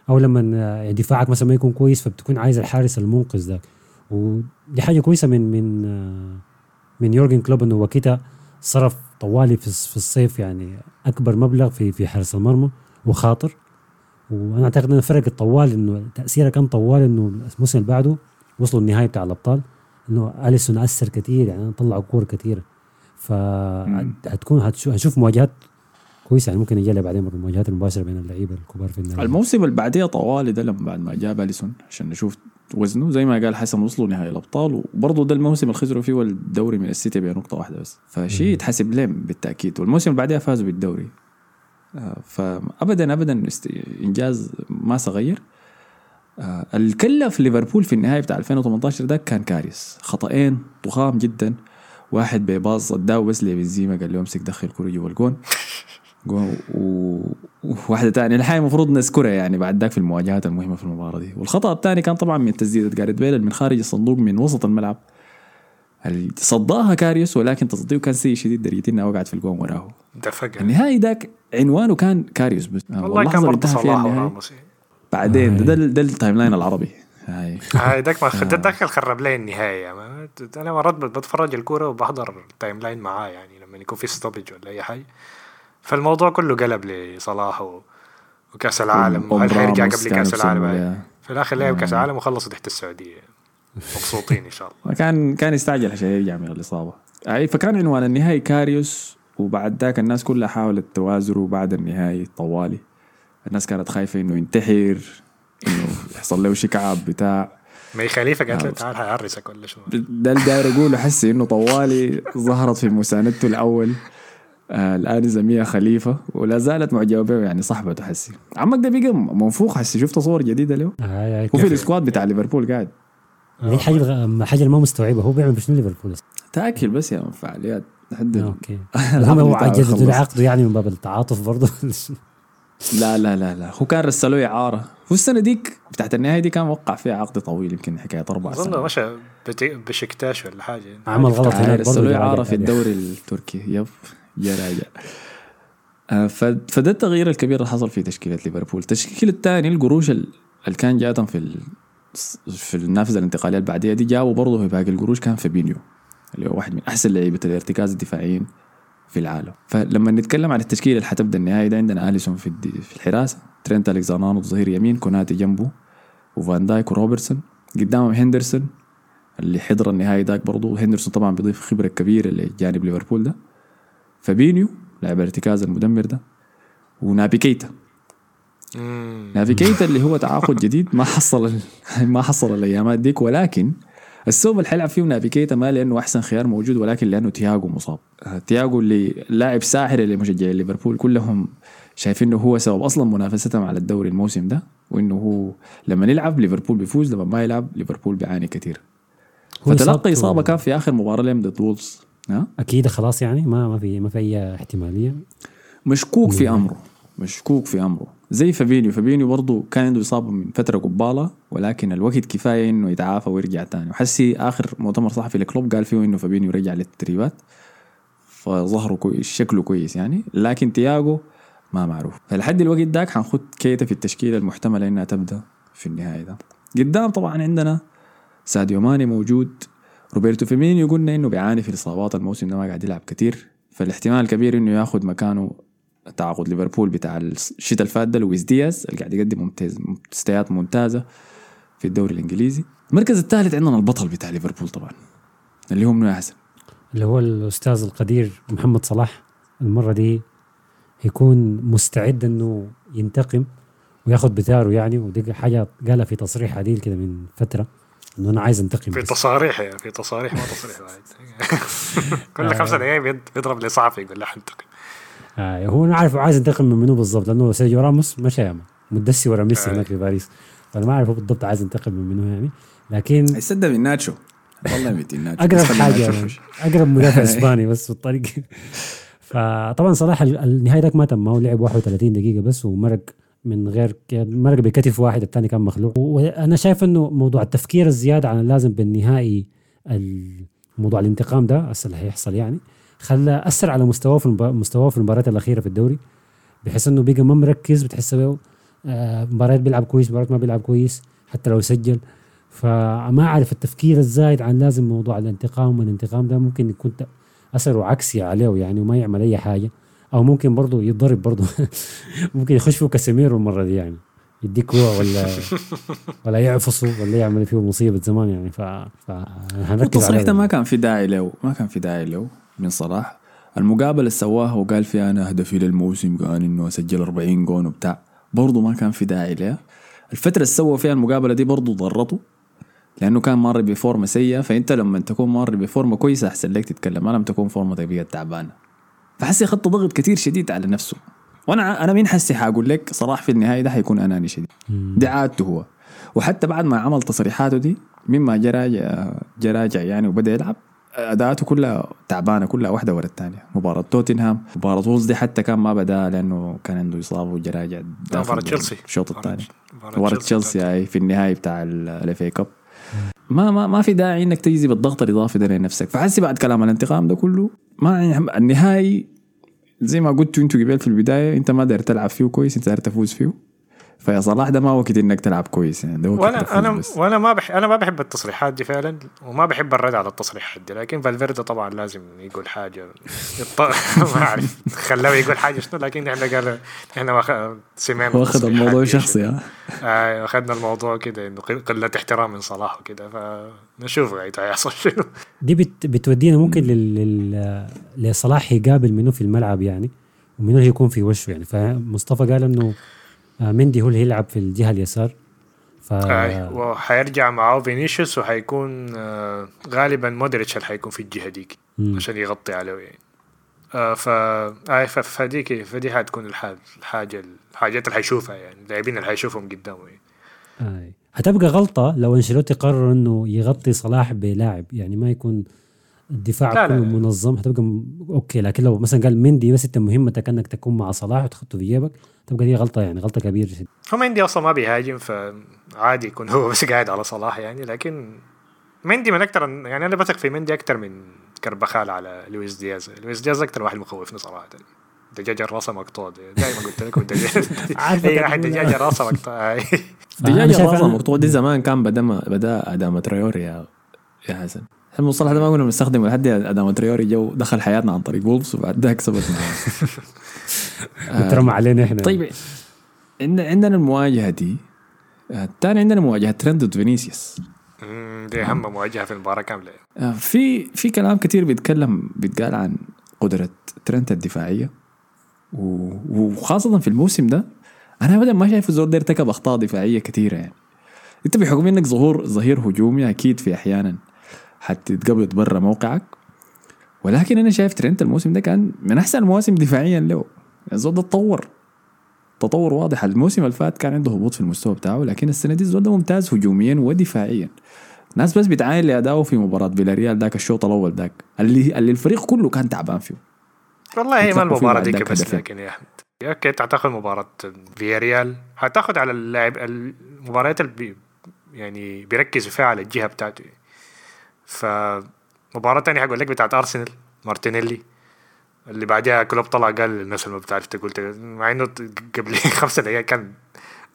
Speaker 2: أو لما آه، يعني دفاعك مثلا ما يكون كويس فبتكون عايز الحارس المنقذ ذاك ودي حاجة كويسة من من من يورجن كلوب إنه وكيتا صرف طوالي في في الصيف يعني أكبر مبلغ في في حارس المرمى وخاطر. وأنا أعتقد انه فرق الطوال إنه تأثيره كان طوال إنه الموسم اللي بعده وصلوا النهائي بتاع الأبطال. إنه أليسون أثر كثير يعني طلعوا كور كثيره فهتكون هتشوف هنشوف مواجهات كويسة يعني ممكن يجي بعدين المواجهات المباشرة بين اللعيبة الكبار في النهائي.
Speaker 1: الموسم اللي بعديه طوالي ده لما بعد ما جاب أليسون عشان نشوف وزنه زي ما قال حسن وصلوا نهائي الأبطال وبرضه ده الموسم اللي خسروا فيه الدوري من السيتي بنقطه واحدة بس. فشيء يتحسب لهم بالتأكيد. والموسم اللي بعديه فازوا بالدوري. آه، فابدا ابدا إنجاز ما صغير. آه، اللي كلف ليفربول في النهايه بتاع 2018 ده كان كاريوس خطأين ضخام جدا. واحد بباص اداه بس لبنزيما قال له امسك دخل كرة جوا الجون جون و- وواحدة تانية. الحقيقة المفروض نذكرها يعني بعد ذاك في المواجهات المهمة في المباراة دي. والخطأ الثاني كان طبعا من تسديدة جاريث بيل من خارج الصندوق من وسط الملعب. اللي صداها كاريوس ولكن تصديه كان سيء شديد. درجة انها وقعت في الجون وراه
Speaker 3: دفق
Speaker 1: النهائي ذاك عنوانه كان كاريوس بس. آه،
Speaker 3: والله كان برضه صلاح وراموس. يعني.
Speaker 1: بعدين ده, ده, ده ال timeline العربي. هاي.
Speaker 3: هاي داك ما ده داك اللي خرب لي النهايه ما- أنا مرات بتفرج الكورة وبحضر ال timeline معاه يعني لما يكون في stoppage ولا أي حاجة. فالموضوع كله قلب لصلاح. وكأس العالم. وهل حيرجع قبل كأس العالم. في الآخر لعب كأس العالم وخلصوا تحت السعودية. مبسوطين إن شاء الله.
Speaker 1: كان كان يستعجل عشان يرجع من الإصابة. اي فكان عنوان النهائي كاريوس وبعد ذاك الناس كلها حاولت توازره بعد النهائي طوالي الناس كانت خايفة إنه ينتحر إنه يحصل له شكعب بتاع.
Speaker 3: ميا خليفة قالت له. تعال حيعرسك ولا شنو
Speaker 1: ده اللي داير أقوله حسي إنه طوالي ظهرت في مساندته الأول. آه الآنسة ميا خليفة ولا زالت معجبة به يعني صاحبته حسي عمك ده بقى منفوخ حسي. شفت صور جديدة له
Speaker 2: هاي
Speaker 1: هو في ال squad بتاع ليفربول قاعد.
Speaker 2: دي حاجة الغ- حاجة اللي ما مستوعبة. هو بيعمل بشنو ليفربول؟
Speaker 1: تأكل بس يا فعاليات. ال-
Speaker 2: okay.
Speaker 1: العقد
Speaker 2: هو. له عقده يعني من باب التعاطف برضه.
Speaker 1: لا لا لا لا. هو كان رسلوه إعارة. هو السنة ديك بتاعت النهاية دي كان وقع فيها عقد طويل يمكن حكاية أربع
Speaker 3: أظن
Speaker 1: سنوات.
Speaker 3: مشى بشكتاش ولا حاجة.
Speaker 2: عمل غلط
Speaker 1: آه،
Speaker 2: هناك
Speaker 1: رسلوه إعارة في
Speaker 2: يعني.
Speaker 1: الدوري التركي. yep. يا راجع آه، فده التغيير الكبير اللي حصل في تشكيلة ليفربول. التشكيل الثاني القروش ال- اللي كان جاتهم في في النافذة الانتقالية البعدية دي جابوا برضه في باقي القروش كان فابينيو اللي هو واحد من أحسن لعيبة الارتكاز الدفاعيين في العالم. فلما نتكلم عن التشكيله اللي حتبدأ النهائي ده عندنا أليسون في في الحراسة ترينت ألكسندر أرنولد ظهير يمين كوناتي جنبه وفان دايك وروبرتسون. قدامهم هندرسون اللي حضر النهائي داك برضه. هندرسون طبعا بيضيف خبرة كبيرة لجانب ليفربول ده. فابينيو لاعب الارتكاز المدمر ده ونابي كيتا.
Speaker 3: مم.
Speaker 1: نابي كيتا اللي هو تعاقد جديد ما حصل ما حصل الايامات ديك ولكن السبب اللي حيلعب فيه نابي كيتا ما لأنه أحسن خيار موجود ولكن لأنه تياجو مصاب. تياجو اللي لاعب ساحر اللي مشجعين ليفربول كلهم شايفين إنه هو سبب أصلا منافستهم على الدوري الموسم ده وإنه هو لما يلعب ليفربول بيفوز لما ما يلعب ليفربول بيعاني كثير. فتلقى إصابة كان في آخر مباراة لهم ضد وولفز ها
Speaker 2: أكيد خلاص يعني ما ما في ما في أي احتمالية.
Speaker 1: مشكوك في أمره. مشكوك في أمره. زي فابينيو. فابينيو برضه كان عنده إصابة من فترة قبالة ولكن الوقت كفاية إنه يتعافى ويرجع تاني. وحسي آخر مؤتمر صحفي لكلوب قال فيه إنه فابينيو رجع للتدريبات فظهره كويس شكله كويس يعني. لكن تياجو ما معروف. فلحد الوقت داك حنخد كيتا في التشكيلة المحتملة إنها تبدأ في النهاية ده. قدام طبعا عندنا ساديو ماني موجود. روبرتو فيرمينو قلنا إنه بيعاني في الإصابات الموسم ده ما قاعد يلعب كتير. فالاحتمال كبير إنه ياخذ مكانه تعاقد ليفربول بتاع الشتاء اللي ده لويس دياز اللي قاعد يقدم ممتاز مستويات ممتازة في الدوري الإنجليزي. المركز الثالث عندنا البطل بتاع ليفربول طبعا اللي هو منو احسن
Speaker 2: اللي هو الأستاذ القدير محمد صلاح. المرة دي يكون مستعد إنه ينتقم وياخذ بثاره يعني ودي حاجة قالها في تصريح عديل كده من فترة. إنه أنا عايز أنتقم
Speaker 3: في. تصاريح يعني في تصاريح ما تصريح واحد. كل خمسة دقايق بيض- بيضرب لي صحفي يقول له حنتقم.
Speaker 2: آه هو أنا عارف عايز ينتقم من منو بالضبط لأنه سيرجيو راموس مشى مدسي ورا ميسي
Speaker 3: آه.
Speaker 2: هناك في باريس. فأنا ما أعرف هو بالضبط عايز ينتقم من منو يعني. لكن
Speaker 1: هيسد من ناتشو. والله ناتشو.
Speaker 2: أقرب
Speaker 1: حاجة
Speaker 2: يعني. أقرب مدافع إسباني بس في الطريق. فطبعا صلاح ال- النهاية ذاك ما تم ما هو لعب 31 دقيقة بس ومرق من غير مرق بكتف واحد الثاني كان مخلوع. وأنا شايف إنه موضوع التفكير الزيادة عن اللازم بالنهائي ال- موضوع الانتقام ده هسه اللي هيحصل يعني خلى أثر على مستواه في مستواه في المباريات الأخيرة في الدوري. بحيث إنه بقى ما مركز بتحس به آه، مباريات بيلعب كويس مباريات ما بيلعب كويس حتى لو سجل. فما أعرف التفكير الزايد عن لازم موضوع الانتقام والانتقام ده ممكن يكون أثره عكسي عليه يعني وما يعمل أي حاجة. أو ممكن برضه يتضرب برضه ممكن يخش فيه كاسيميرو المرة دي يعني. يديك هو ولا ولا يعفصه ولا يعمل فيه مصيبة زمان يعني. ف,
Speaker 1: التصريح ده ما كان في داعي له ما كان في داعي له من صلاح. المقابلة اللي سواها وقال فيها أنا هدفي للموسم كان إنه أسجل 40 جون وبتاع. برضه ما كان في داعي لها الفترة اللي سوى فيها المقابلة دي برضه ضرته لأنه كان مر ب form سيئة. فأنت لما تكون مر ب form كويسة أحسن لك تتكلم ما لما تكون form تك بقت تعبانة. فحسي خط ضغط كتير شديد على نفسه. وأنا أنا مين حسي حاقول لك؟ صلاح في النهاية ده حيكون أناني شديد. دي عادته هو. وحتى بعد ما عمل تصريحاته دي مما جا راجع جا راجع يعني وبدأ يلعب أداءاته كلها تعبانة كلها واحدة ورا الثانية. مباراة توتنهام مباراة وولفز دي حتى كان ما بدأ لأنه كان عنده إصابة وجا راجع داخل
Speaker 3: مباراة تشيلسي.
Speaker 1: الشوط
Speaker 3: مباراة-
Speaker 1: الثاني.
Speaker 3: مباراة تشيلسي
Speaker 1: هاي في النهاية بتاع ال FA Cup ما ما ما في داعي إنك تجيب بالضغط الإضافي ده لنفسك. فحسي بعد كلام الانتقام ده كله ما يعني النهائي زي ما قلتوا أنتوا قبل في البداية انت ما داير تلعب فيه كويس انت داير تفوز فيه. فيا صلاح ده ما وقت إنك تلعب كويس يعني ده وقت وأنا
Speaker 3: أنا
Speaker 1: بس.
Speaker 3: وأنا ما بح أنا ما بحب التصريحات دي فعلا وما بحب الرد على التصريحات دي لكن فالفيردي طبعا لازم يقول حاجة يط... ما أعرف خلاه يقول حاجة شنو لكن إحنا قال إحنا ما خ... سمعنا
Speaker 1: واخذ الموضوع شخصي. ها
Speaker 3: آه اخذنا الموضوع كده إنه قل- قلة احترام من صلاح وكده فنشوف هيحصل شنو
Speaker 2: دي بت بتودينا ممكن لل... لل... لصلاح يقابل منه في الملعب يعني ومنو اللي يكون في وشه يعني فمصطفى قال إنه مندي هو اللي هيلعب في الجهة اليسار ف
Speaker 3: آه وحيرجع معاه فينيسيوس وحيكون آه غالبا مودريتش اللي حيكون في الجهة ديك. عشان يغطي عليه يعني آه ف آه ف- فديك فدي حتكون الحاجة الحاجات اللي حيشوفها يعني اللاعبين اللي حيشوفهم قدامه يعني.
Speaker 2: آه. هتبقى غلطة لو أنشيلوتي قرر إنه يغطي صلاح بلاعب يعني ما يكون الدفاع
Speaker 3: لا،
Speaker 2: كله
Speaker 3: لا.
Speaker 2: منظم هتبقى. أوكي لكن لو مثلا قال مندي بس أنت مهمتك إنك تكون مع صلاح وتحطه في جيبك تبقى دي غلطة يعني غلطة كبيرة جدا.
Speaker 3: هو مندي أصلا ما بيهاجم فعادي يكون هو بس قاعد على صلاح يعني لكن مندي من أكثر يعني أنا بثق في مندي أكثر من كربخال على لويس دياز. لويس دياز أكثر واحد مخوفني صراحة. دجاجة راسها مقطوع دائما قلت لكم دجاجة واحد دجاجة راسها مقطوع.
Speaker 1: دجاجة الراسة
Speaker 2: أنا-
Speaker 1: مقطوع دي زمان كان بدأ ما بدأ أداما تريوري يا يا حسن. المصطلح ده ما كنا بنستخدمه لحد أداما تريوري جو دخل حياتنا عن طريق وولفز وبعد ذاك سبت
Speaker 2: اترمى علينا إحنا.
Speaker 1: طيب عندنا عندنا المواجهة دي الثاني عندنا مواجهة ترنت ضد فينيسيوس.
Speaker 3: دي أهم مواجهة في المباراة كاملة.
Speaker 1: آه، في في كلام كتير بيتكلم بيتقال عن قدرة ترنت الدفاعية. و- وخاصة في الموسم ده أنا أبدا ما شايف الزول ده ارتكب أخطاء دفاعية كثيرة يعني. أنت بحكم إنك ظهور ظهير هجومي أكيد في أحيانا. حتتقبض برا موقعك. ولكن أنا شايف ترنت الموسم ده كان من أحسن المواسم دفاعيا له. الزول ده تطور تطور واضح. الموسم اللي فات كان عنده هبوط في المستوى بتاعه لكن السنة دي الزول ده ممتاز هجوميا ودفاعيا. ناس بس بتعاين لادائه في مباراة فيلاريال ذاك الشوط الأول ذاك. اللي اللي الفريق كله كان تعبان فيه.
Speaker 3: والله هي ما
Speaker 1: المباراة
Speaker 3: دي بس. لكن يا أحمد okay انت حتاخذ مباراة فيلاريال حتاخذ على اللاعب المباريات اللي يعني بيركزوا فيها على الجهة بتاعته. فمباراه تانية حقول لك بتاعت أرسنال مارتينيلي اللي بعدها كلوب طلع قال الناس اللي ما بتعرف تقول مع إنه قبل خمسة دقائق كان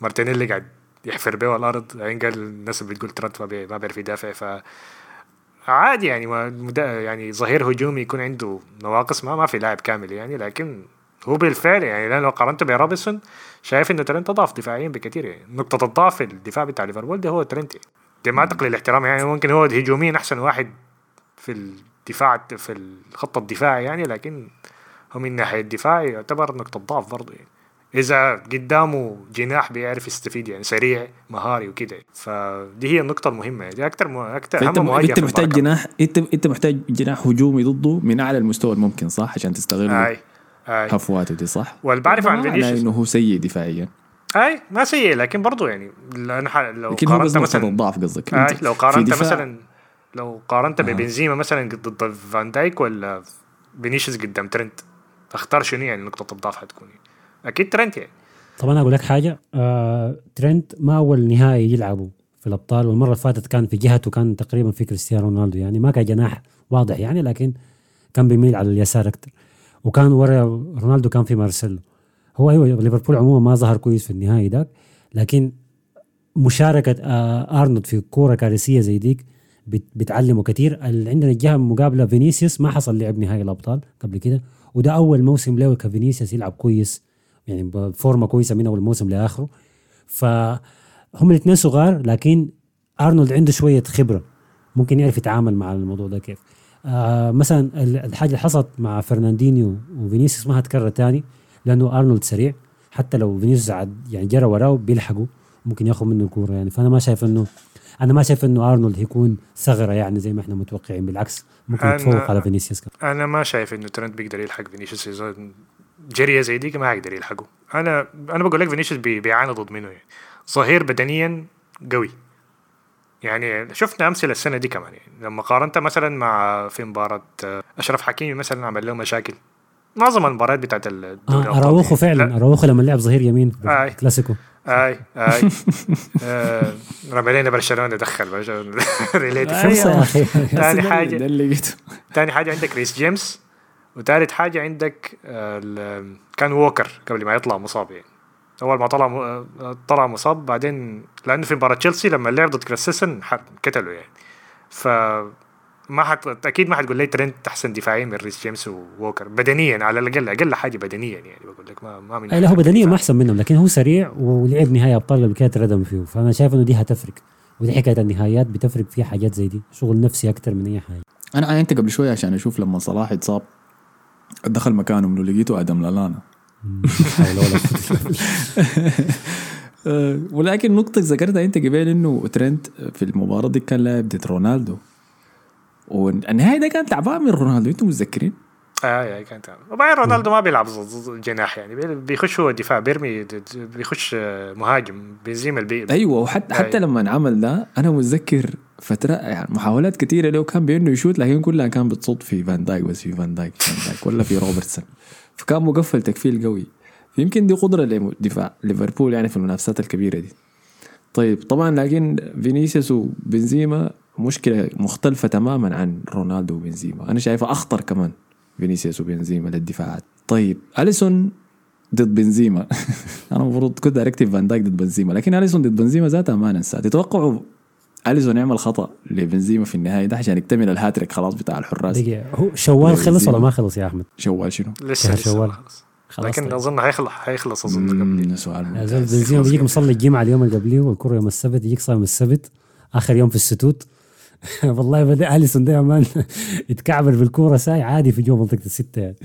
Speaker 3: مارتينيلي قاعد يحفر بيه الأرض بعدين قال الناس اللي بتقول ترنت ما بي- ما بيعرف يدافع ف عادي يعني يعني ظهير هجومي يكون عنده نواقص ما ما في لاعب كامل يعني لكن هو بالفعل يعني لو قارنته بروبرتسون شايف إنه ترنت اضاف دفاعيا بكثير يعني نقطة الضعف الدفاع بتاع ليفربول ده هو ترنت يعني. دي ما تقلل احترام يعني ممكن هو هجوميا أحسن واحد في الدفاع في الخط الدفاعي يعني لكن هو من ناحية الدفاع يعتبر نقطة ضعف برضه يعني. إذا قدامه جناح بيعرف يستفيد يعني سريع مهاري وكده. فدي هي النقطة المهمة دي أكثر م... أكثر أهم
Speaker 1: مواجهة
Speaker 3: أنت
Speaker 1: محتاج جناح أنت أنت محتاج جناح هجومي ضده من أعلى المستوى الممكن صح؟ عشان تستغل هفواته دي صح؟
Speaker 3: واللي بعرف عن فينيسيوس
Speaker 1: إنه هو سيء دفاعيا.
Speaker 3: أي ما سيء لكن برضو يعني لو
Speaker 1: لكن هو بس
Speaker 3: مثلا
Speaker 1: الضعف قصدك. أنت
Speaker 3: لو قارنت مثلا لو قارنت
Speaker 1: آه.
Speaker 3: ببنزيما مثلا ضد فان دايك ولا فينيسيوس قدام ترنت تختار شنو يعني نقطة الضعف حتكون يعني. أكيد ترنت يعني.
Speaker 2: طبعا أقول لك حاجة آه ترنت ما أول نهائي يلعبوا في الأبطال والمرة اللي فاتت كان في جهته كان تقريبا في كريستيانو رونالدو يعني ما كان جناح واضح يعني لكن كان بيميل على اليسار أكثر وكان ورا رونالدو كان في مارسيلو. هو أيوه ليفربول عموما ما ظهر كويس في النهائي ذاك لكن مشاركة آه أرنولد في كورة كارثية زي ديك بت- بتعلمه كثير. عندنا الجهة المقابله فينيسيوس ما حصل لعب نهائي الأبطال قبل كده وده أول موسم له كفينيسيوس يلعب كويس يعني بفورمه كويسة من أول موسم لآخره. فهم الاثنين صغار لكن أرنولد عنده شوية خبرة ممكن يعرف يتعامل مع الموضوع ده كيف. آه مثلا ال- الحاجة اللي حصلت مع فرناندينيو وفينيسيوس ما هتكرر تاني. لأنه أرنولد سريع. حتى لو فينيسيوس يعني جرى وراه بيلحقوا ممكن ياخذ منه الكورة يعني. فأنا ما شايف انه أنا ما شايف إنه أرنولد هيكون ثغرة يعني زي ما إحنا متوقعين. بالعكس ممكن يتفوق على فينيسيوس كمان.
Speaker 3: أنا ما شايف إنه ترنت بيقدر يلحق فينيسيوس. إذا جريه زي دي ما هيقدر يلحقه. أنا أنا بقول لك فينيسيوس بي- بيعاني ضد منه يعني. ظهير بدنيا قوي. يعني شفنا أمثلة السنة دي كمان يعني. لما قارنت مثلا مع في مباراة آه، أشرف حكيمي مثلا عمل له مشاكل. معظم المباريات بتاعت الدوري
Speaker 2: آه أراوخو
Speaker 3: يعني.
Speaker 2: فعلا
Speaker 3: لا،
Speaker 2: أراوخو لما لعب ظهير يمين
Speaker 3: آي.
Speaker 2: كلاسيكو
Speaker 3: آي آي. آه، رمى لنا برشلونة دخل برشلونه ريليتد
Speaker 2: فرصه يا آخي.
Speaker 3: تاني حاجة.
Speaker 1: ده اللي لقيته
Speaker 3: تاني حاجة عندك ريس جيمس وتالت حاجة عندك ال- كان ووكر قبل ما يطلع مصاب يعني. أول ما طلع طلع مصاب بعدين لأنه في مباراة تشيلسي لما لعب ضد كريستنسن قتلوا يعني. ف ما حت... أكيد ما حتقول لي ترنت أحسن دفاعيا من ريس جيمس ووكر. بدنيا على الاقل أقل حاجة بدنيا يعني بقول لك ما ما من
Speaker 2: لا هو بدنيا ما أحسن منهم لكن هو سريع ولعب نهايه أبطال قبل كده ردم فيه فأنا شايف إنه دي هتفرق ودي حكاية النهايات بتفرق فيها حاجات زي دي. شغل نفسي أكثر من أي حاجة.
Speaker 1: أنا عينت قبل شوية عشان أشوف لما صلاح اتصاب دخل مكانه منه لقيته آدم لالانا. أه، ولكن نقطة ذكرتها أنت قبل إنه ترنت في المباراة دي كان لاعب ضد رونالدو. والنهاية ده كان تعبان من رونالدو أنتم متذكرين؟
Speaker 3: اي اي كان تمام وبعدين رونالدو ما بيلعب جناح يعني بي- بيخش هو دفاع بيرمي بيخش آه، مهاجم بنزيما البي
Speaker 1: أيوه وحتى حتى. لما عمل ده أنا متذكر فترة يعني محاولات كثيرة له كان بانه يشوت لكن كلها كان بتصد في فان دايك بس في فان دايك فان دايك ولا في روبرتسون فكان مقفل تقفيل قوي يمكن دي قدرة لدفاع ليفربول يعني في المنافسات الكبيرة دي طيب طبعا لكن فينيسيوس وبنزيما مشكلة مختلفة تماما عن رونالدو وبنزيما أنا شايفها أخطر كمان فينيسيوس وبنزيما للدفاعات طيب أليسون ضد بنزيما أنا المفروض كنت أركتب فان دايك ضد بنزيما لكن أليسون ضد بنزيما ذاتها ما ننسى تتوقعوا أليسون يعمل خطأ لبنزيما في النهاية ده عشان يكتمل الهاتريك خلاص بتاع الحراس
Speaker 2: دقيقة هو شوال خلص ولا ما خلص يا أحمد؟
Speaker 1: شوال شنو؟
Speaker 3: لسه
Speaker 2: شوال.
Speaker 3: خلص. لكن
Speaker 2: طيب.
Speaker 3: أظن هيخلص هيخلص أظن قبل
Speaker 1: سؤال
Speaker 2: بنزيما بيجيك مصلي الجمعه اليوم اللي قبليه والكرة يوم السبت يجيك صايم السبت آخر يوم في الستوت والله بدأ أليسون ده يتكعبل بالكورة ساي عادي في جوا منطقة الستة يعني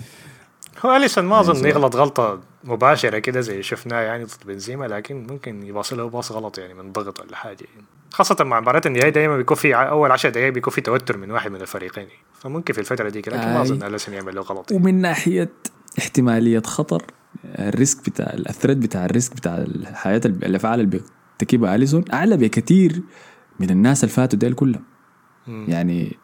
Speaker 3: هو أليسون ما أظن
Speaker 1: سؤال.
Speaker 3: يغلط غلطة مباشرة كده زي شفناه يعني ضد بنزيما لكن ممكن يباص له باص غلط يعني من ضغط ولا حاجة يعني. خاصة مع مباراة النهائي دايما بيكون في أول 10 دقائق بيكون في توتر من واحد من الفريقين يعني. فممكن في الفترة دي لكن ما
Speaker 1: آي.
Speaker 3: أظن أليسون يعمل له غلط يعني.
Speaker 1: ومن ناحية احتمالية خطر ال risk بتاع ال threat بتاع ال risk بتاع الحياة الافعال اللي بيرتكبها أليسون أعلى بكثير من الناس اللي فاتوا ديل كلهم
Speaker 3: مم.
Speaker 1: يعني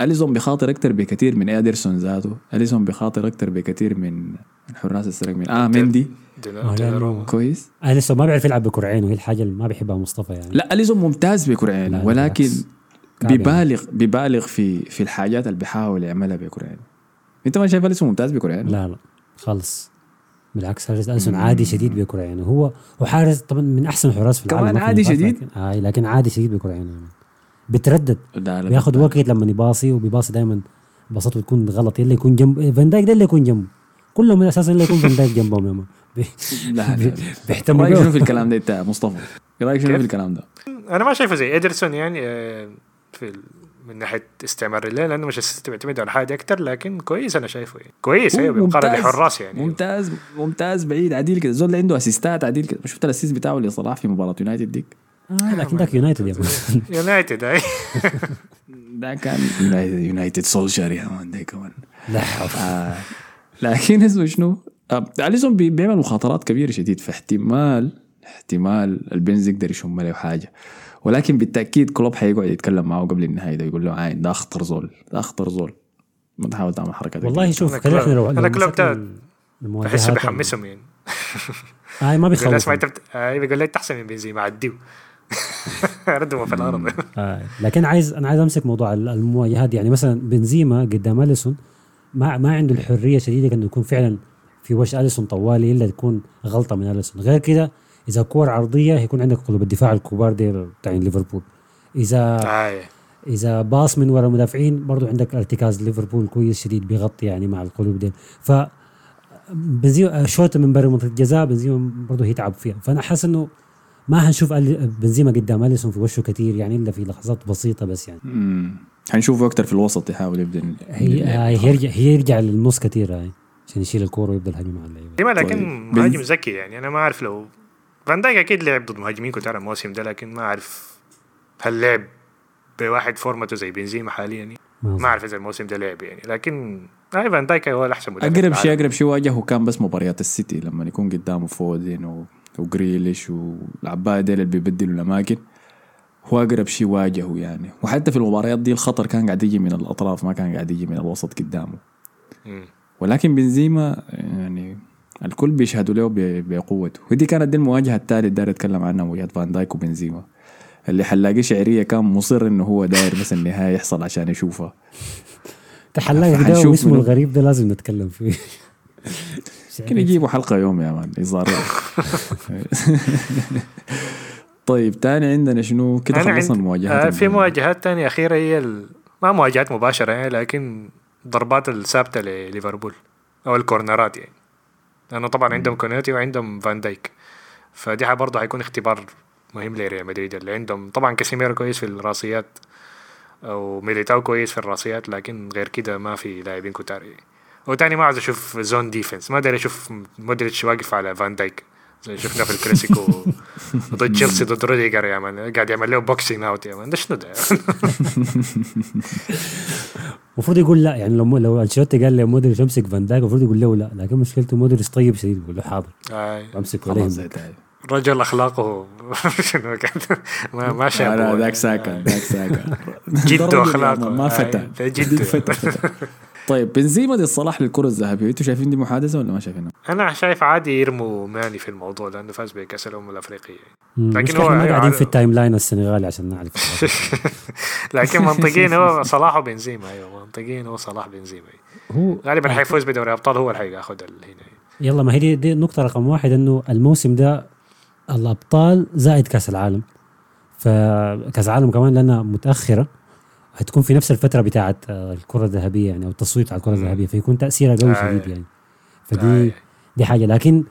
Speaker 1: أليسون بيخاطر أكثر بكثير من ادرسون ذاته. أليسون بيخاطر أكثر بكثير من من حراس السرق من آه مندي.
Speaker 2: آه،.
Speaker 1: كويس.
Speaker 2: أليسون ما بيعرف يلعب بكرعين وهي الحاجة اللي ما بيحبها مصطفى يعني.
Speaker 1: لا أليسون ممتاز بكرعين
Speaker 2: لا، لا،
Speaker 1: ولكن
Speaker 2: يعني.
Speaker 1: بيبالغ بيبالغ في في الحاجات اللي بيحاول يعملها بكرعين أنت ما شايف أليسون ممتاز بكرعين
Speaker 2: لا لا. خالص بالعكس حارس أليسون عادي شديد بكره يعني هو هو حارس طبعا من أحسن الحراس في
Speaker 1: كمان
Speaker 2: العالم ما في
Speaker 1: عادي شديد؟
Speaker 2: لكن آه لكن عادي شديد بكره يعني بتردد. بياخد وقت لما يباصي وبيباصي دائما باصته تكون غلط. يلا يكون جنب فان دايك ده اللي يكون جنبه. كلهم من أساس اللي يكون فان دايك جنبهم يا مان. بي-
Speaker 1: لا لا.
Speaker 2: بيهتموا رأيك.
Speaker 1: شنو في الكلام ده انت مصطفى؟ رأيك شنو؟ في الكلام ده؟
Speaker 3: أنا ما شايفه زي إيدرسون يعني آه، في من ناحية استعمار الليل لأنه سيتي بيعتمد على حاجة أكثر لكن كويس أنا شايفه يعني. كويس أيوه بمقارنه لحراس يعني.
Speaker 1: ممتاز ممتاز بعيد عديل كده. زول عنده assist ات عديل كده. شفت ال assist بتاعه لصلاح في مباراة يونايتد ديك؟
Speaker 2: آه لكن ذاك يونايتد يا
Speaker 3: يونايتد أي.
Speaker 1: ده كان يونايتد سولشر يا مان ده كمان. آه لكن اسمه شنو؟ آه اليسون بي- بيعمل مخاطرات كبيرة شديد فاحتمال احتمال البنز يقدر يشم له حاجة. ولكن بالتأكيد كلوب حيقعد يتكلم معه قبل النهاية ده يقول له عاين ده أخطر زول ده أخطر زول. ما تحاول تعمل حركة
Speaker 2: والله شوف خلينا
Speaker 3: كلوب-
Speaker 2: لو
Speaker 3: ده بحسه بيحمسهم يعني.
Speaker 2: آه ما
Speaker 3: انت بت... آه بيقول لي انت احسن من بنزيما عديه ردوا في الأرض.
Speaker 2: آه. لكن عايز أنا عايز أمسك موضوع ال- المواجهات يعني مثلا بنزيما قدام أليسون ما ما عنده الحرية شديدة إنه يكون فعلا في وش أليسون طوالي إلا تكون غلطة من أليسون. غير كده إذا كور عرضية هيكون عندك قلوب الدفاع الكبار دي بتاعين ليفربول. اذا
Speaker 3: آه.
Speaker 2: إذا باص من وراء المدافعين برضو عندك ارتكاز ليفربول كويس شديد بيغطي يعني مع القلوب دي ف بنزيما شوت من برا منطقه الجزاء بنزيما برضه هيتعب فيها. فأنا حاسس إنه ما هنشوف ال- بنزيما قدام أليسون في وشه كثير يعني إلا في لحظات بسيطة بس يعني
Speaker 1: مم. حنشوفه أكثر في الوسط يحاول يبدأ
Speaker 2: هي هي يرجع هي يرجع للنص كثير هاي عشان يشيل الكورة ويبدا الهجمه مع اللعيبة
Speaker 3: ديما لكن
Speaker 1: طيب.
Speaker 3: مهاجم ذكي يعني أنا ما أعرف لو فان دايك أكيد لعب ضد مهاجمين كتار الموسم ده لكن ما أعرف هل لعب بواحد فورمته زي بنزيما حاليا يعني.
Speaker 2: ما
Speaker 3: أعرف إذا الموسم ده لعب يعني لكن آه فان دايك هو الأحسن مدافع أقرب
Speaker 1: شيء. أقرب شيء واجهه كان بس مباريات السيتي لما يكون قدامه فودين و... وجريليش والعباية ديل اللي بيبدلوا الأماكن. هو أقرب شيء واجهه يعني. وحتى في المباريات دي الخطر كان قاعد يجي من الأطراف ما كان قاعد يجي من الوسط قدامه. ولكن بنزيما يعني الكل بيشهدوا له بقوته. ودي كانت دي المواجهة الثالث داير أتكلم عنها مواجهه فان دايك وبنزيما. اللي حلاقي شعرية كان مصر إنه هو داير بس النهاية يحصل عشان يشوفها.
Speaker 2: تحلاق ده واسمه
Speaker 1: منو.
Speaker 2: الغريب ده لازم نتكلم فيه.
Speaker 1: يمكن يجيبوا حلقة يوم يا مان يظهر طيب تاني عندنا شنو؟ كده خلصنا المواجهات
Speaker 3: آه في. مواجهات تانية. أخيرة هي ال... ما مواجهات مباشرة يعني لكن ضربات الثابتة لليفربول أو ال corner ات يعني. لأنه طبعا عندهم كوناتي وعندهم فان دايك. فدي برضه حيكون اختبار مهم لريال مدريد اللي عندهم. طبعا كاسيميرو كويس في الراسيات أو ميليتاو كويس في الراسيات لكن غير كده ما في لاعبين كتار يعني. وتاني ما عاوز أشوف zone defense ما داري أشوف مودريتش واقف على فان دايك زي شفنا في الكلاسيكو. ضد تشيلسي ضد روديجر يا مان. قاعد يعمل له boxing out يا مان. ده شنو ده؟
Speaker 2: المفروض يقول لا يعني لو لو أنشيلوتي قال لمودريتش أمسك فان دايك المفروض يقول له لا. لكن مشكلته مودريتش طيب شديد يقول له حاضر.
Speaker 1: أمسك تاعي.
Speaker 3: رجل أخلاقه شنو كان؟ ما ما شاب
Speaker 1: لا. ذاك ساكن ذاك ساكن.
Speaker 3: جده
Speaker 1: مان، ما فتى
Speaker 3: ده جده.
Speaker 1: فتى. طيب بنزيما ضد صلاح للكرة الذهبية. أنتوا شايفين دي محادثة ولا ما شايفينها؟
Speaker 3: أنا شايف عادي يرموا ماني في الموضوع لأنه فاز بكأس الأمم
Speaker 2: الأفريقية.
Speaker 3: لكن هو
Speaker 2: ما قاعدين
Speaker 3: على-
Speaker 2: في ال timeline السنغالي عشان نعرف.
Speaker 3: لكن منطقيا هو صلاح وبنزيما أيوه منطقيا هو صلاح بنزيما
Speaker 2: هو
Speaker 3: غالبا حيفوز بدوري أبطال هو اللي حياخذ هنا.
Speaker 2: يلا ما هي دي, دي نقطة رقم واحد إنه الموسم ده الأبطال زائد كأس العالم. فكأس العالم كمان لأنها متأخرة. هتكون في نفس الفترة بتاعت آه، الكرة الذهبية يعني أو التصويت على الكرة
Speaker 3: مم.
Speaker 2: الذهبية فيكون تأثيرها قوي
Speaker 3: آه.
Speaker 2: شديد يعني. فدي. دي حاجة. لكن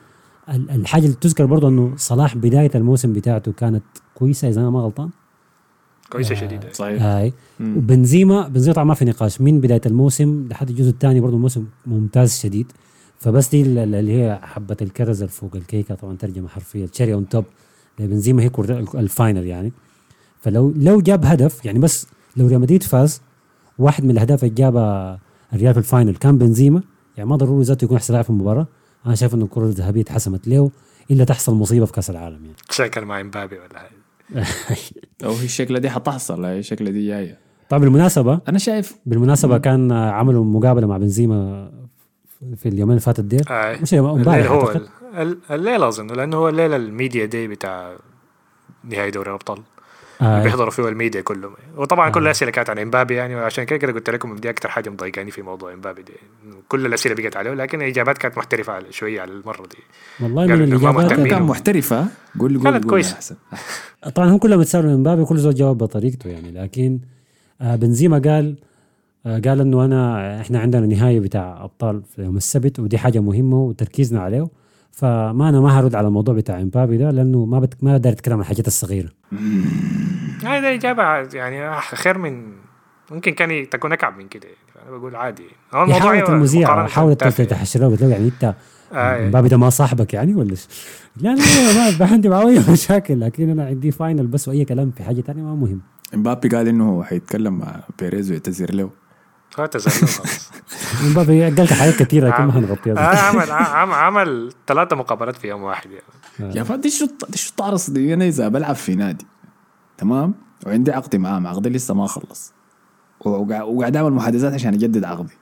Speaker 2: ال- الحاجة اللي تذكر برضه إنه صلاح بداية الموسم بتاعته كانت كويسة إذا أنا ما غلطان.
Speaker 3: كويسة شديدة.
Speaker 1: صحيح.
Speaker 2: هاي
Speaker 1: مم.
Speaker 2: وبنزيما بنزيما طبعا ما في نقاش. من بداية الموسم؟ لحد الجزء الثاني برضه الموسم ممتاز شديد. فبس دي ال- اللي هي حبة الكرز اللي فوق الكيكة طبعا ترجمة حرفية. ال cherry on top بنزيما هي كرة ال final يعني. فلو لو جاب هدف يعني بس لو ريال مدريد فاز واحد من الأهداف اللي جابها الريال في ال final كان بنزيما. يعني ما ضروري ذاته يكون أحسن لاعب في المباراة. أنا شايف إنه الكرة الذهبية اتحسمت له إلا تحصل مصيبة في كأس العالم يعني.
Speaker 3: شكل مع إمبابي ولا
Speaker 1: أو هي الشكلة دي حتحصل هي الشكلة دي جاية.
Speaker 2: طبعا بالمناسبة
Speaker 1: أنا شايف
Speaker 2: بالمناسبة كان عملوا مقابلة مع بنزيما في اليومين اللي فاتت ديل
Speaker 3: آي.
Speaker 2: مش امبارح
Speaker 3: الليل هو
Speaker 2: أعتقد.
Speaker 3: ال- ال- الليل أظن لأنه هو الليلة ال media day بتاع نهائي دوري الأبطال.
Speaker 2: آه
Speaker 3: بيحضروا فيه الميديا كلهم وطبعا كل
Speaker 2: آه.
Speaker 3: الأسئلة كانت عن إمبابي يعني وعشان كده كده قلت لكم دي أكثر حاجة مضايقاني في موضوع إمبابي دي كل الأسئلة بقت عليه لكن الإجابات كانت محترفة على شوية على المرة دي
Speaker 2: والله من الإجابات
Speaker 3: مهتمين.
Speaker 1: كان محترفة قول قول
Speaker 3: كانت.
Speaker 1: أحسن
Speaker 2: طبعا هم كلهم يتسالوا من إمبابي كل زول جاوب بطريقته يعني لكن آه بنزيما قال آه قال إنه أنا إحنا عندنا نهاية بتاع أبطال في يوم السبت ودي حاجة مهمة وتركيزنا عليه فما أنا ما هرد على الموضوع بتاع إمبابي ده لأنه ما بت... ما أقدر أتكلم عن الحاجات الصغيرة.
Speaker 3: هذا إجابة يعني خير من ممكن كان تكون أكعب من كده يعني أنا بقول عادي. هو
Speaker 2: هي حاولت المذيع حاولت
Speaker 3: تافهة.
Speaker 2: تحشره قلت له يعني. أنت
Speaker 3: آه،
Speaker 2: مبابي ده ما صاحبك يعني ولا؟ لا لا ما عندي معه اي مشاكل لكن أنا عندي final بس وأي كلام في حاجة ثانية ما مهم.
Speaker 1: إمبابي قال إنه هو حيتكلم مع بيريز ويعتذر له.
Speaker 3: هو تزلل خلاص.
Speaker 2: مبابي قال حاجات كثيره لكن ما
Speaker 3: آه، عمل عمل عمل ثلاثة مقابلات في يوم واحد يعني.
Speaker 1: يا فادي شو دي شو تعرص دي أنا إذا بلعب في نادي تمام؟ وعندي عقدي معاه عقدي لسه ما خلص. وقاعد أعمل محادثات عشان أجدد عقدي.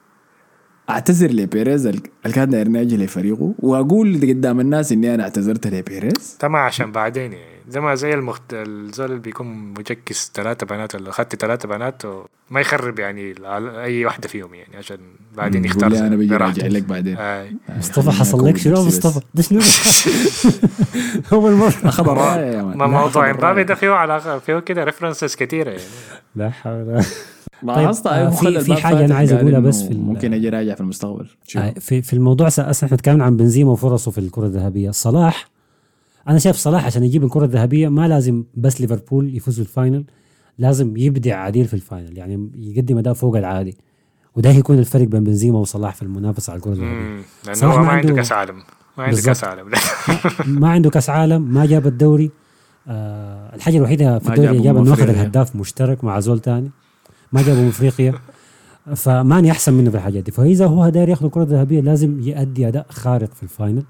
Speaker 1: أعتذر لبيريز ال- اللي كان داير ناجي لفريقه وأقول قدام الناس إني أنا اعتذرت لبيريز.
Speaker 3: ما عشان بعدين يعني زي ما زي المخت... الزول اللي بيكون مجكس ثلاثة بنات ولا اخذت ثلاثة بنات ما يخرب يعني أي واحدة فيهم يعني عشان بعدين يختار
Speaker 1: أنا بيجي
Speaker 3: براحته.
Speaker 1: راجع لك بعدين.
Speaker 3: آي.
Speaker 2: مصطفى حصل لك شنو مصطفى؟ ده شنو؟
Speaker 1: أول أخذ مان
Speaker 3: ما موضوع امبابي
Speaker 1: الراية.
Speaker 3: ده فيه على فيه كده references كثيرة يعني.
Speaker 2: لا حول طيب، آه، في-
Speaker 1: خلى
Speaker 2: في حاجة أنا
Speaker 1: فاتح
Speaker 2: عايز
Speaker 1: إنه
Speaker 2: بس في
Speaker 1: ممكن أجي راجع في المستقبل.
Speaker 2: آه، في في الموضوع إحنا تكلمنا عن بنزيما وفرصه في الكرة الذهبية صلاح أنا شايف صلاح عشان يجيب الكرة الذهبية ما لازم بس ليفربول يفوز بال final لازم يبدع عديل في ال final يعني يقدم أداء فوق العادي وده هيكون الفرق بين بنزيما وصلاح في المنافسة على
Speaker 3: الكرة
Speaker 2: الذهبية
Speaker 3: لأنه
Speaker 2: ما
Speaker 3: ما عنده كأس عالم ما عنده. كأس عالم
Speaker 2: ما عنده كأس عالم ما جاب الدوري آه الحاجة الوحيدة في الدوري اللي
Speaker 1: جابوا
Speaker 2: جاب إنه
Speaker 1: أخذ.
Speaker 2: الهداف مشترك مع زول تاني ما جابوا من إفريقيا. فماني أحسن منه في الحاجات دي. فإذا هو داير ياخذ الكرة الذهبية لازم يؤدي أداء خارق في ال final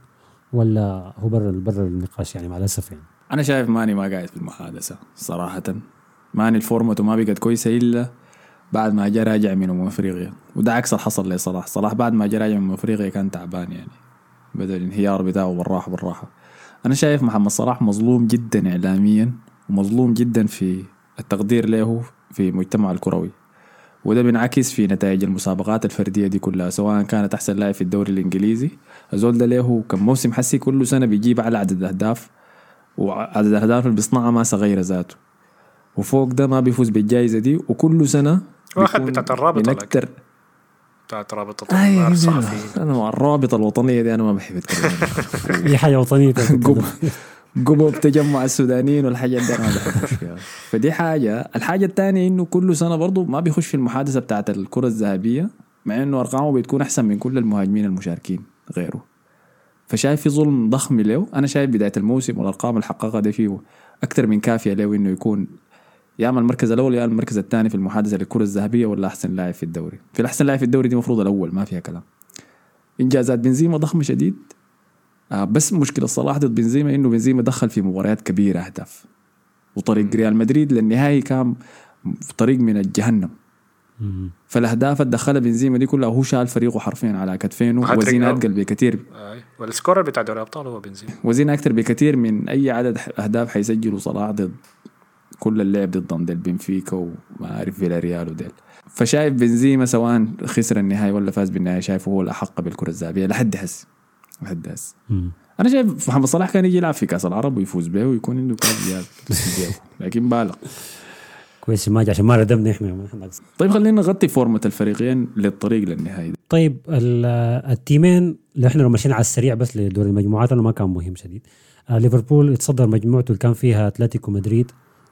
Speaker 2: ولا هو برا برا النقاش يعني مع الأسف يعني.
Speaker 1: أنا شايف ماني ما قاعد في المحادثة صراحة. ماني الفورمة ما بقت كويسة إلا بعد ما جاء راجع من أمم إفريقيا. وده عكس اللي حصل لصلاح صلاح بعد ما جاء راجع من أمم إفريقيا كان تعبان يعني. بدأ الانهيار بتاعه بالراحه بالراحة. أنا شايف محمد صلاح مظلوم جدا اعلاميا ومظلوم جدا في التقدير له في مجتمع الكروي. وده بينعكس في نتائج المسابقات الفردية دي كلها سواء كانت أحسن لاعب في الدوري الإنجليزي. الزول ده له كم موسم حسي كل سنة بيجيب أعلى عدد أهداف وعدد الاهداف اللي بيصنعها ما صغيرة ذاته. وفوق ده ما بيفوز بالجائزه دي وكل سنة
Speaker 3: واخد بتاعت الرابطة
Speaker 1: أكتر
Speaker 3: بتاعت رابطة
Speaker 1: أي
Speaker 3: الصحفيين
Speaker 1: أنا مع الرابطة الوطنية دي أنا ما بحب.
Speaker 2: هي حاجة وطنية.
Speaker 1: قب قبب تجمع السودانيين والحاجات دي. أنا ما بحبش فيها. فدي حاجة. الحاجة الثانية إنه كل سنة برضه ما بيخش في المحادثة بتاعت الكرة الذهبية مع إنه أرقامه بتكون أحسن من كل المهاجمين المشاركين غيره. فشايف في ظلم ضخم له أنا شايف بداية الموسم والأرقام اللي حققها دي فيه أكثر من كافية له إنه يكون يا اما المركز الأول يا المركز الثاني في المحادثة للكرة الذهبية ولا أحسن لاعب في الدوري. في الأحسن لاعب في الدوري دي المفروض الأول ما فيها كلام. إنجازات بنزيما ضخمه شديد. آه بس مشكلة صلاح ضد بنزيما إنه بنزيما دخل في مباريات كبيرة أهداف. وطريق ريال مدريد للنهائي كان في طريق من الجهنم. فالأهداف اللي دخلها بنزيما دي كلها هو شال فريقه حرفيا على كتفينه.
Speaker 3: وزنه
Speaker 1: اثقل بكثير
Speaker 3: آي. وال scorer بتاع دوري الأبطال هو بنزيما.
Speaker 1: وزنه أكثر بكثير من أي عدد أهداف حيسجله صلاح ضد كل اللعب ضدهم ديل بنفيكا وما أعرف فيلاريال وديل. فشايف بنزيما سواء خسر النهائي ولا فاز بالنهائي شايفه هو الأحق بالكرة الذهبية لحد هسه
Speaker 2: مم.
Speaker 1: أنا شايف محمد صلاح كان يجي يلعب في كأس العرب ويفوز به ويكون عنده كاس. لكن بالغ
Speaker 2: كويس ما عشان ما ردمنا إحنا.
Speaker 1: طيب خلينا نغطي form ة الفريقين للطريق للنهائي.
Speaker 2: طيب ال- ال team ين اللي إحنا لو مشينا على السريع بس لدور المجموعات أنا ما كان مهم شديد آه ليفربول اتصدر مجموعته اللي كان فيها أتلتيكو مدريد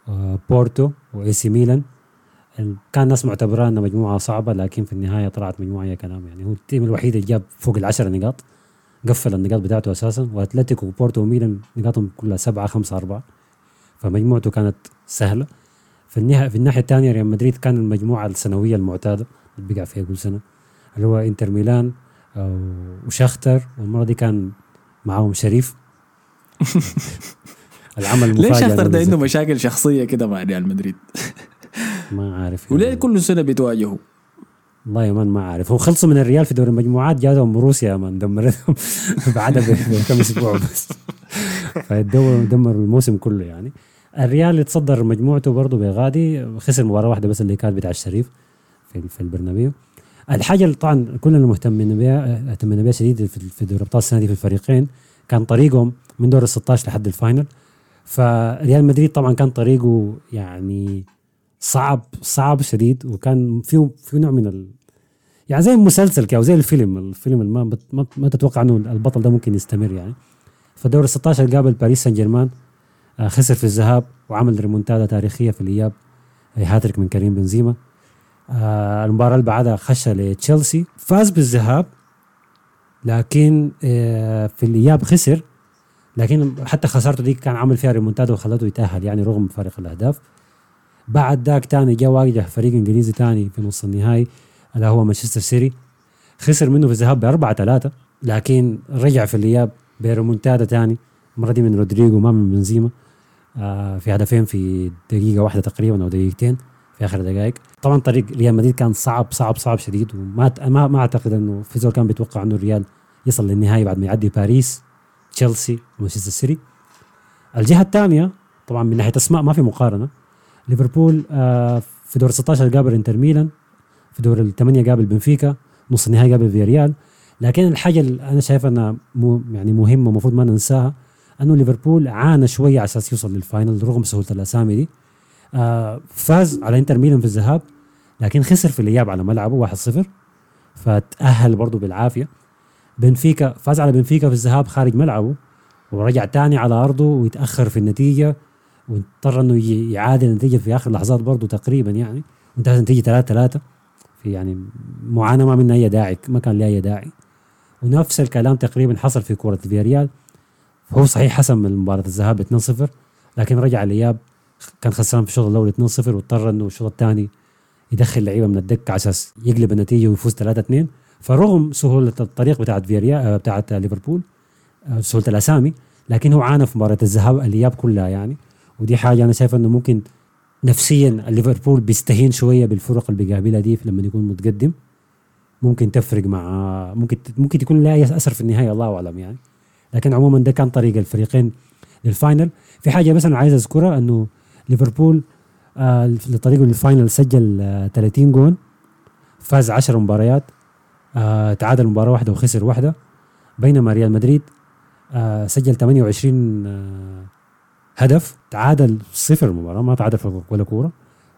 Speaker 2: آه بورتو و AC ميلان كان الناس معتبرها انها مجموعة صعبة لكن في النهاية طلعت مجموعة يا كلام يعني هو ال team الوحيد اللي جاب فوق العشرة نقاط قفل النقاط بتاعته أساسا وأتلتيكو وبورتو وميلان نقاطهم كلها سبعة خمسة أربعة. فمجموعته كانت سهلة. في النهاية في الناحية الثانية ريال مدريد كان المجموعة السنوية المعتادة اللي بيقع فيها كل سنة. اللي هو إنتر ميلان وشختر والمرة دي كان معاهم شريف. العمل المفاجئ
Speaker 1: ليش شختر ده عنده مشاكل شخصية كده مع ريال مدريد؟
Speaker 2: ما عارف
Speaker 1: وليه
Speaker 2: يعني.
Speaker 1: كل سنة بتواجهه؟
Speaker 2: والله مان ما عارف هو خلصوا من الريال في دوري المجموعات جاتهم روسيا يا مان دمرتهم. بعدها بكم أسبوع بس. فدمروا دمروا الموسم كله يعني. الريال اتصدر مجموعته برضه بغادي. خسر مباراة واحدة بس اللي كانت بتاع الشريف في في البرنابيو. الحاجة اللي طبعا كلنا مهتمين بها اهتمينا بها شديد في دوري الأبطال السنة دي في الفريقين كان طريقهم من دور ال 16 لحد ال final. فريال مدريد طبعا كان طريقه يعني صعب صعب شديد وكان فيه في نوع من ال... يعني زي المسلسل كده وزي الفيلم الفيلم ما ما, تتوقع إنه البطل ده ممكن يستمر يعني. فدور ال 16 قابل باريس سان جيرمان آه، خسر في الذهاب وعمل ريمونتادا تاريخية في الإياب آه، هاتريك من كريم بنزيما. آه المباراة اللي بعدها خش لتشيلسي فاز بالذهاب لكن في الإياب خسر لكن حتى خسارته دي كان عمل فيها ريمونتادا وخلته يتأهل يعني رغم فارق الأهداف. بعد ذاك تاني جا واجه فريق إنجليزي تاني في نص النهائي اللي هو مانشستر سيتي. خسر منه في الذهاب بأربعة ثلاثة لكن رجع في الإياب بريمونتادا تاني المرة دي من رودريجو ما من بنزيما. آه في هدفين في دقيقة واحدة تقريبا أو دقيقتين في آخر دقائق. طبعا طريق ريال مدريد كان صعب صعب صعب شديد وما ما, ما أعتقد أنه في زول كان بيتوقع أنه الريال يصل للنهائي بعد ما يعدي باريس تشيلسي ومانشستر سيتي. الجهة الثانية طبعا من ناحية أسماء ما في مقارنة. ليفربول آه في دور 16 قابل انتر ميلان في دور الثمانية قابل بنفيكا نص النهائي قابل فياريال. لكن الحاجة اللي أنا شايف أنها مهم يعني مهمة المفروض ما ننساها أنه ليفربول عانى شوية على أساس يوصل لل final رغم سهولة الأسامي دي. آه فاز على انتر ميلان في الذهاب لكن خسر في الإياب على ملعبه 1-0 فتأهل برضه بالعافية. بنفيكا فاز على بنفيكا في الذهاب خارج ملعبه ورجع تاني على أرضه ويتأخر في النتيجة. واضطر إنه يعادل النتيجة في آخر لحظات برضه تقريبا يعني. وانتهت النتيجة 3 3 في يعني معاناة ما منها اي داعي ما كان لها أي داعي. ونفس الكلام تقريبا حصل في كرة فياريال. هو صحيح حسم المباراة الذهاب 2 0 لكن رجع الإياب كان خسران في الشوط الأول 2 0 واضطر إنه الشوط الثاني يدخل لعيبة من الدكة على أساس يقلب النتيجة ويفوز 3 2 فرغم سهولة الطريق بتاعت فياريال بتاعت ليفربول سهولة الأسامي لكن هو عانى في مباراة الذهاب الإياب كلها يعني. ودي حاجة أنا شايف إنه ممكن نفسيا ليفربول بيستهين شوية بالفرق اللي بيقابلها دي لما يكون متقدم. ممكن تفرق مع ممكن ممكن تكون لها اثر في النهاية الله أعلم يعني. لكن عموما ده كان طريق الفريقين لل final. في حاجة بس أنا عايز أذكرها إنه ليفربول آه لطريقه للفاينل سجل آه 30 جون فاز 10 مباريات آه تعادل مباراة واحدة وخسر واحدة. بينما ريال مدريد آه سجل 28 آه هدف تعادل صفر مباراة ما تعادل ولا كورة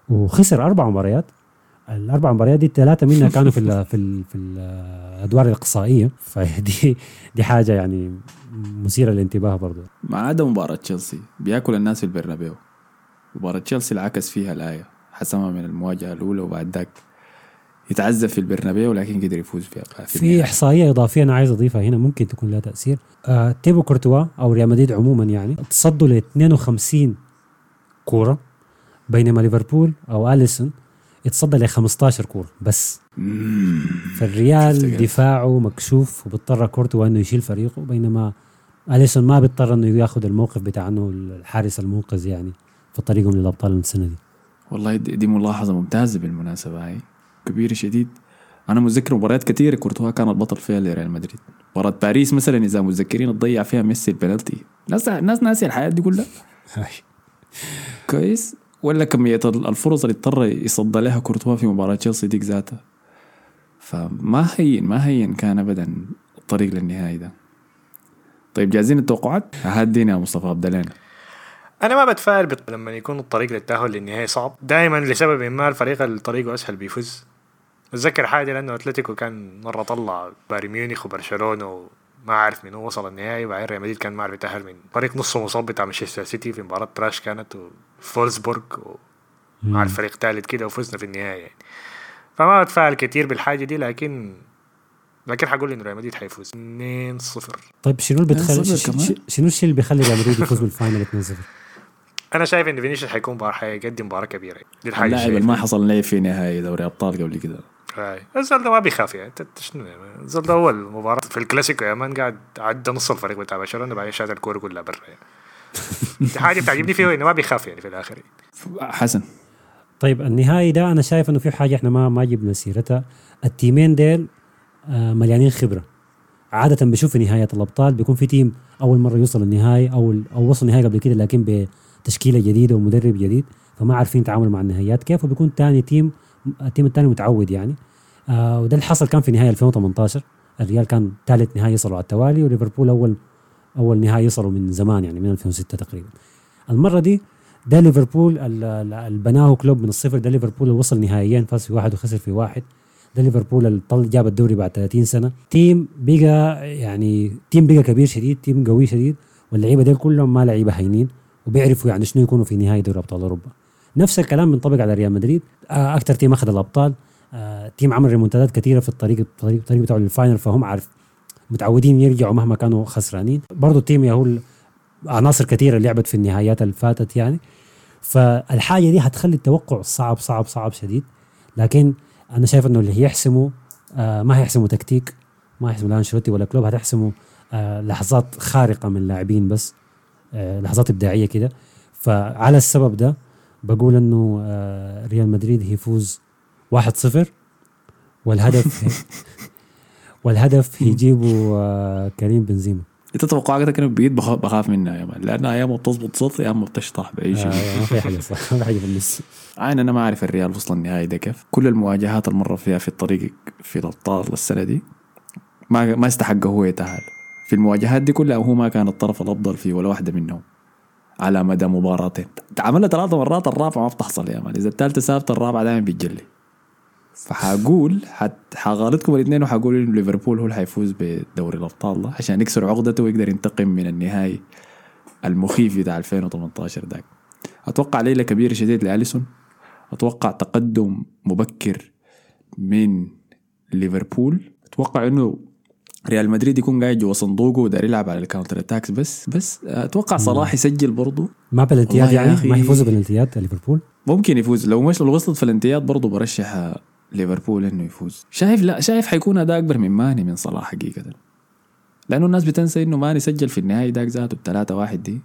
Speaker 2: وخسر أربع مباريات. الأربع مباريات دي الثلاثه منها كانوا في ال في ال في الأدوار الإقصائية. فدي دي حاجة يعني مثيرة للانتباه برضه
Speaker 1: ما عدا مباراة تشيلسي بياكل الناس في البرنابيو. مباراة تشيلسي العكس فيها الآية حسمها من المواجهة الأولى وبعد ذاك. يتعذب في البرنابيو لكن قدر يفوز فيها
Speaker 2: في, في احصائيه إضافية أنا عايز أضيفها هنا ممكن تكون لها تأثير. آه تيبو كورتوا أو ريال مدريد عموما يعني تصدوا ل 52 كورة بينما ليفربول أو أليسون يتصدى ل 15 كورة بس. فالريال دفاعه مكشوف وبيضطر كورتوا إنه يشيل فريقه بينما أليسون ما بيضطر إنه ياخذ الموقف بتاع إنه الحارس المنقذ يعني في طريقهم للأبطال السنة دي.
Speaker 1: والله دي, دي ملاحظة ممتازة بالمناسبة هاي. كبيره شديد. أنا متذكر مباريات كثيره كورتوا كان البطل فيها لريال مدريد. مباراة باريس مثلا إذا متذكرين تضيع فيها ميسي البنالتي. ناس ناس ناسي الحياة دي كلها. كويس. ولا كميه الفرص اللي اضطر يصدى لها كورتوا في مباراة تشيلسي ديك ذاتها. فما هين ما هين كان ابدا الطريق للنهائي ده. طيب جاهزين التوقعات؟ هدينا يا مصطفى ابدا
Speaker 3: أنا ما بتفائل بت... لما يكون الطريق للتأهل للنهائي صعب. دائما لسبب ما الفريق اللي طريقه أسهل بيفوز. أتذكر حاجة لأنه أتلتيكو كان مرة طلع بايرن ميونخ وبرشلونة وما عارف من هو وصل النهائي وبعدين ريال مدريد كان ما عارف يتأهل من فريق نصه مصاب بتاع مانشستر سيتي في مباراة تراش كانت وفولسبورغ ومع الفريق ثالث كده وفزنا في النهائي يعني. فما بتفائل كثير بالحاجة دي لكن لكن حقول إنه ريال مدريد حيفوز. 2-0
Speaker 2: طيب شنو اللي بتخلي شنو الشيء اللي بيخلي ريال مدريد يفوز بال final 2-0
Speaker 3: أنا شايف إن فينيسيوس حيكون حيقدم مباراة كبيرة.
Speaker 1: دي الحاجة اللاعب ما حصل لعب في نهائي دوري أبطال قبل كده.
Speaker 3: هاي ده ما بيخاف يعني انت شنو؟ الزول ده اول مباراه في الكلاسيكو يا man قاعد عدى نص الفريق بتاع برشلونة بعدين شات الكورة كلها برا. يعني دي حاجة بتعجبني فيه إنه ما بيخاف يعني في الآخر.
Speaker 1: حسن.
Speaker 2: طيب النهائي ده أنا شايف إنه في حاجة إحنا ما ما جبنا سيرتها. ال team ين ديل آه مليانين خبرة. عادة بشوف في نهاية الأبطال بيكون في team أول مرة يوصل النهائي أو أو وصل النهائي قبل كده لكن بتشكيلة جديدة ومدرب جديد فما عارفين يتعاملوا مع النهائيات كيف وبيكون ثاني team ال team الثاني متعود يعني. آه وده اللي حصل كان في نهاية 2018 الريال كان ثالث نهائي يصلوا على التوالي وليفربول أول أول نهائي يصلوا من زمان يعني من 2006 تقريبا. المرة دي ده ليفربول اللي بناه كلوب من الصفر. ده ليفربول اللي وصل نهائيين فاز في واحد وخسر في واحد. ده ليفربول اللي طل جاب الدوري بعد 30 سنة. تيم بقى يعني تيم بقى كبير شديد تيم قوي شديد. واللعيبة دي كلهم ما لعيبة هينين وبيعرفوا يعني شنو يكونوا في نهائي دوري أبطال أوروبا. نفس الكلام بينطبق على ريال مدريد. آه، أكثر تيم أخذ الأبطال. آه، تيم عمل ريمونتادات كثيرة في الطريق الطريق, الطريق بتاعه لل final فهم عارف متعودين يرجعوا مهما كانوا خسرانين. برضه التيم يهول عناصر كثيرة لعبت في النهايات اللي فاتت يعني. فالحاجة دي هتخلي التوقع صعب صعب صعب شديد. لكن أنا شايف إنه اللي هيحسموا آه ما هيحسموا تكتيك ما هيحسموا لا أنشيلوتي ولا كلوب هتحسموا لحظات خارقة من اللاعبين بس لحظات إبداعية كده. فعلى السبب ده بقول إنه آه ريال مدريد هيفوز 1-0 والهدف والهدف هيجيبوا آه كريم بنزيما.
Speaker 1: أنت توقعاتك أنا بقيت بخاف, منها يا مان. لأنها يا اما بتظبط صوت يا اما بتشطح بأي شيء.
Speaker 2: آه ما في حاجة صح ما في حاجة في النص.
Speaker 1: أنا ما أعرف الريال وصل النهائي ده كيف. كل المواجهات اللي مر فيها في الطريق في الأبطال السنة دي ما ما استحق هو يتاهل في المواجهات دي كلها هو ما كان الطرف الأفضل في ولا واحدة منهم. على مدى مباراتين. عملها ثلاث مرات الرابعه ما بتحصل يا مان إذا الثالثه ثابته الرابعه دائما بتجلي فحقول حغالطكم الاثنين وحقول انه ليفربول هو اللي حيفوز بدوري الأبطال ده. عشان يكسر عقدته ويقدر ينتقم من النهائي المخيف بتاع 2018 داك أتوقع ليلة كبيرة شديد لأليسون. أتوقع تقدم مبكر من ليفربول. أتوقع إنه ريال مدريد يكون قاعد جوا صندوقه ودار يلعب على ال counter attacks بس بس أتوقع صلاح يسجل برضه
Speaker 2: ما بلنتيات يعني؟
Speaker 1: أخي.
Speaker 2: ما يفوزوا بلنتيات ليفربول؟
Speaker 1: ممكن يفوز. لو مش لو وصلت فلنتيات برضه برشح ليفربول إنه يفوز. شايف؟ لا شايف حيكون أداء أكبر من ماني من صلاح حقيقة. لأنه الناس بتنسى إنه ماني سجل في النهائي داك ذاته بثلاثة واحد دي.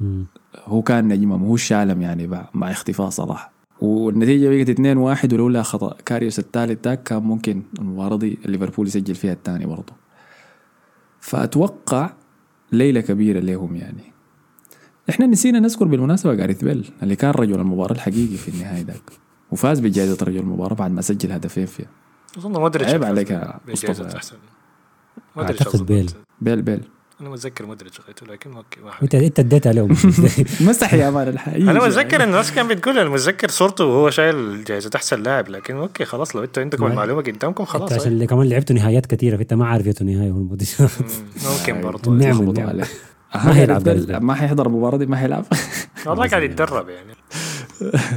Speaker 2: مم.
Speaker 1: هو كان نجمه هو الشالم يعني مع, مع اختفاء صلاح. والنتيجة بقت 2 1 ولولا خطأ كاريوس الثالث داك كان ممكن المباراة دي ليفربول يسجل فيها الثاني برضه فأتوقع ليلة كبيرة لهم يعني إحنا نسينا نذكر بالمناسبة جاريث بيل اللي كان رجل المباراة الحقيقي في النهاية داك وفاز بجائزة رجل المباراة بعد ما سجل هدفين فيها
Speaker 3: أظن مودريتش
Speaker 1: عيب عليك يا
Speaker 3: بجائزة
Speaker 1: مصطفى.
Speaker 3: أظن.
Speaker 2: بيل.
Speaker 1: بيل بيل
Speaker 3: أنا متذكر مودريتش غايته لكن okay
Speaker 2: انت أنت اديت عليهم.
Speaker 1: مسح يا man الحقيقي
Speaker 3: أنا متذكر إن الناس كان بتقول أنا متذكر صورته وهو شايل جائزه احسن لاعب لكن okay خلاص لو أنتوا عندكم المعلومة قدامكم خلاص
Speaker 2: أنت عشان اللي كمان لعبتوا نهايات كثيرة فأنت ما عارف
Speaker 3: نهاية ممكن برضه
Speaker 2: نعم.
Speaker 1: يخبطوا
Speaker 2: نعم.
Speaker 1: عليه
Speaker 2: ما
Speaker 1: بيل. ما حيحضر المباراة دي ما حيلعب.
Speaker 3: والله قاعد يتدرب يعني.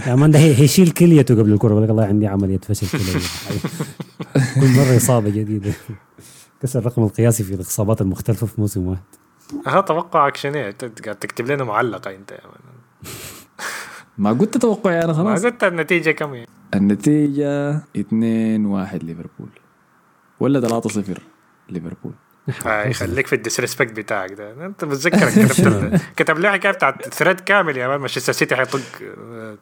Speaker 2: يا مان ده هي- هيشيل كليته قبل الكرة يقول لك والله عندي عملية فشل كلى كل مرة إصابة جديدة. كسر الرقم القياسي في الاصابات المختلفة في موسم واحد.
Speaker 3: ها توقعك شنو؟ أنت قاعد تكتب لنا معلقة أنت.
Speaker 1: ما قلت توقعي أنا
Speaker 3: ما
Speaker 1: خلاص
Speaker 3: قلت النتيجة كم يعني
Speaker 1: النتيجة 2 1 ليفربول. ولا 3 0 ليفربول.
Speaker 3: هاي خليك في ال disrespect بتاعك ده. أنت متذكر كتبت كتب لي حكايه بتاعت thread كامل يا man. مانشستر سيتي حيطق. آه،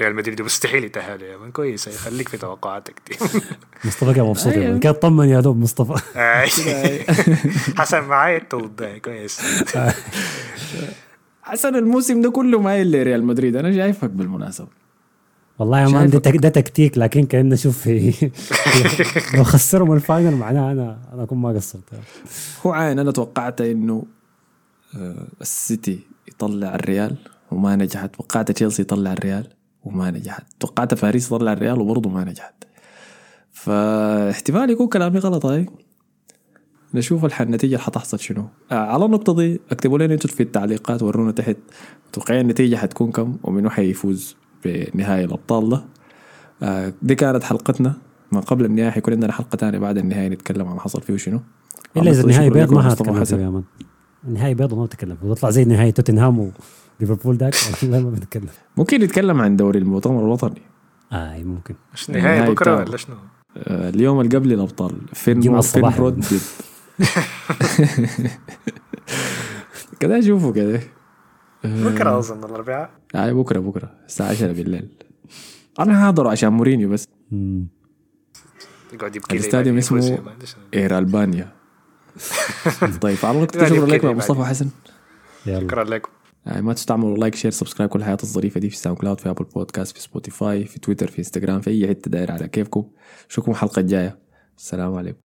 Speaker 3: ريال مدريد مستحيل يتأهل يا man كويس خليك في توقعاتك دي.
Speaker 2: مصطفى كان مبسوط. يا man. كان طمن يا دوب مصطفى.
Speaker 3: حسن معاي انت ضدي كويس.
Speaker 1: حسن الموسم ده كله مايل لريال مدريد. أنا شايفك بالمناسبة.
Speaker 2: والله يا man ده,
Speaker 1: شايفك.
Speaker 2: تك- ده تكتيك لكن كان نشوف في لو خسرهم ال final معناها أنا أنا أكون ما قصرت.
Speaker 1: هو عين أنا توقعت إنه آه، السيتي يطلع الريال وما نجحت. توقعت تشيلسي يطلع الريال. وما نجحت. توقعت باريس يطلع الريال وبرضه ما نجحت. فاحتمال يكون كلامي غلط هاي. نشوف النتيجة اللي حتحصل شنو. آه على النقطة دي اكتبوا لنا أنتوا في التعليقات ورونا تحت. متوقعين النتيجة حتكون كم؟ ومنو حيفوز بنهائي الأبطال ده. آه دي كانت حلقتنا. ما قبل النهاية حيكون عندنا حلقة تانية بعد النهاية نتكلم عن حصل فيه شنو
Speaker 2: إلا
Speaker 1: إذا
Speaker 2: النهائي بيض ما مان النهائي بيض ما بتكلم. وتطلع زي نهايه توتنهام وليفربول ذاك والله ما بنتكلم.
Speaker 1: ممكن نتكلم عن دوري المؤتمر الوطني.
Speaker 2: اي ممكن.
Speaker 3: مش نهايه
Speaker 1: النهاية بكرة.
Speaker 3: ولا شنو؟
Speaker 1: آه، اليوم اللي قبل الأبطال. فين فين
Speaker 2: الصباح.
Speaker 1: رود ضد كده أشوفه كده.
Speaker 3: بكرة أظن الأربعاء.
Speaker 1: آه بكرة بكرة. الساعة 10 بالليل. أنا هحضره عشان مورينيو بس.
Speaker 3: يقعد يبكي
Speaker 1: الاستاديوم اسمه؟ Air Albania. طيب على نقطة شكرا لك مصطفى. حسن؟
Speaker 3: شكرا لكم.
Speaker 1: آه، ما تنسوا تعملوا like share subscribe كل الحياة الظريفة دي في SoundCloud في Apple Podcasts في Spotify في تويتر في إنستغرام في أي حتة داير على كيفكم. اشوفكم الحلقة الجاية. السلام عليكم.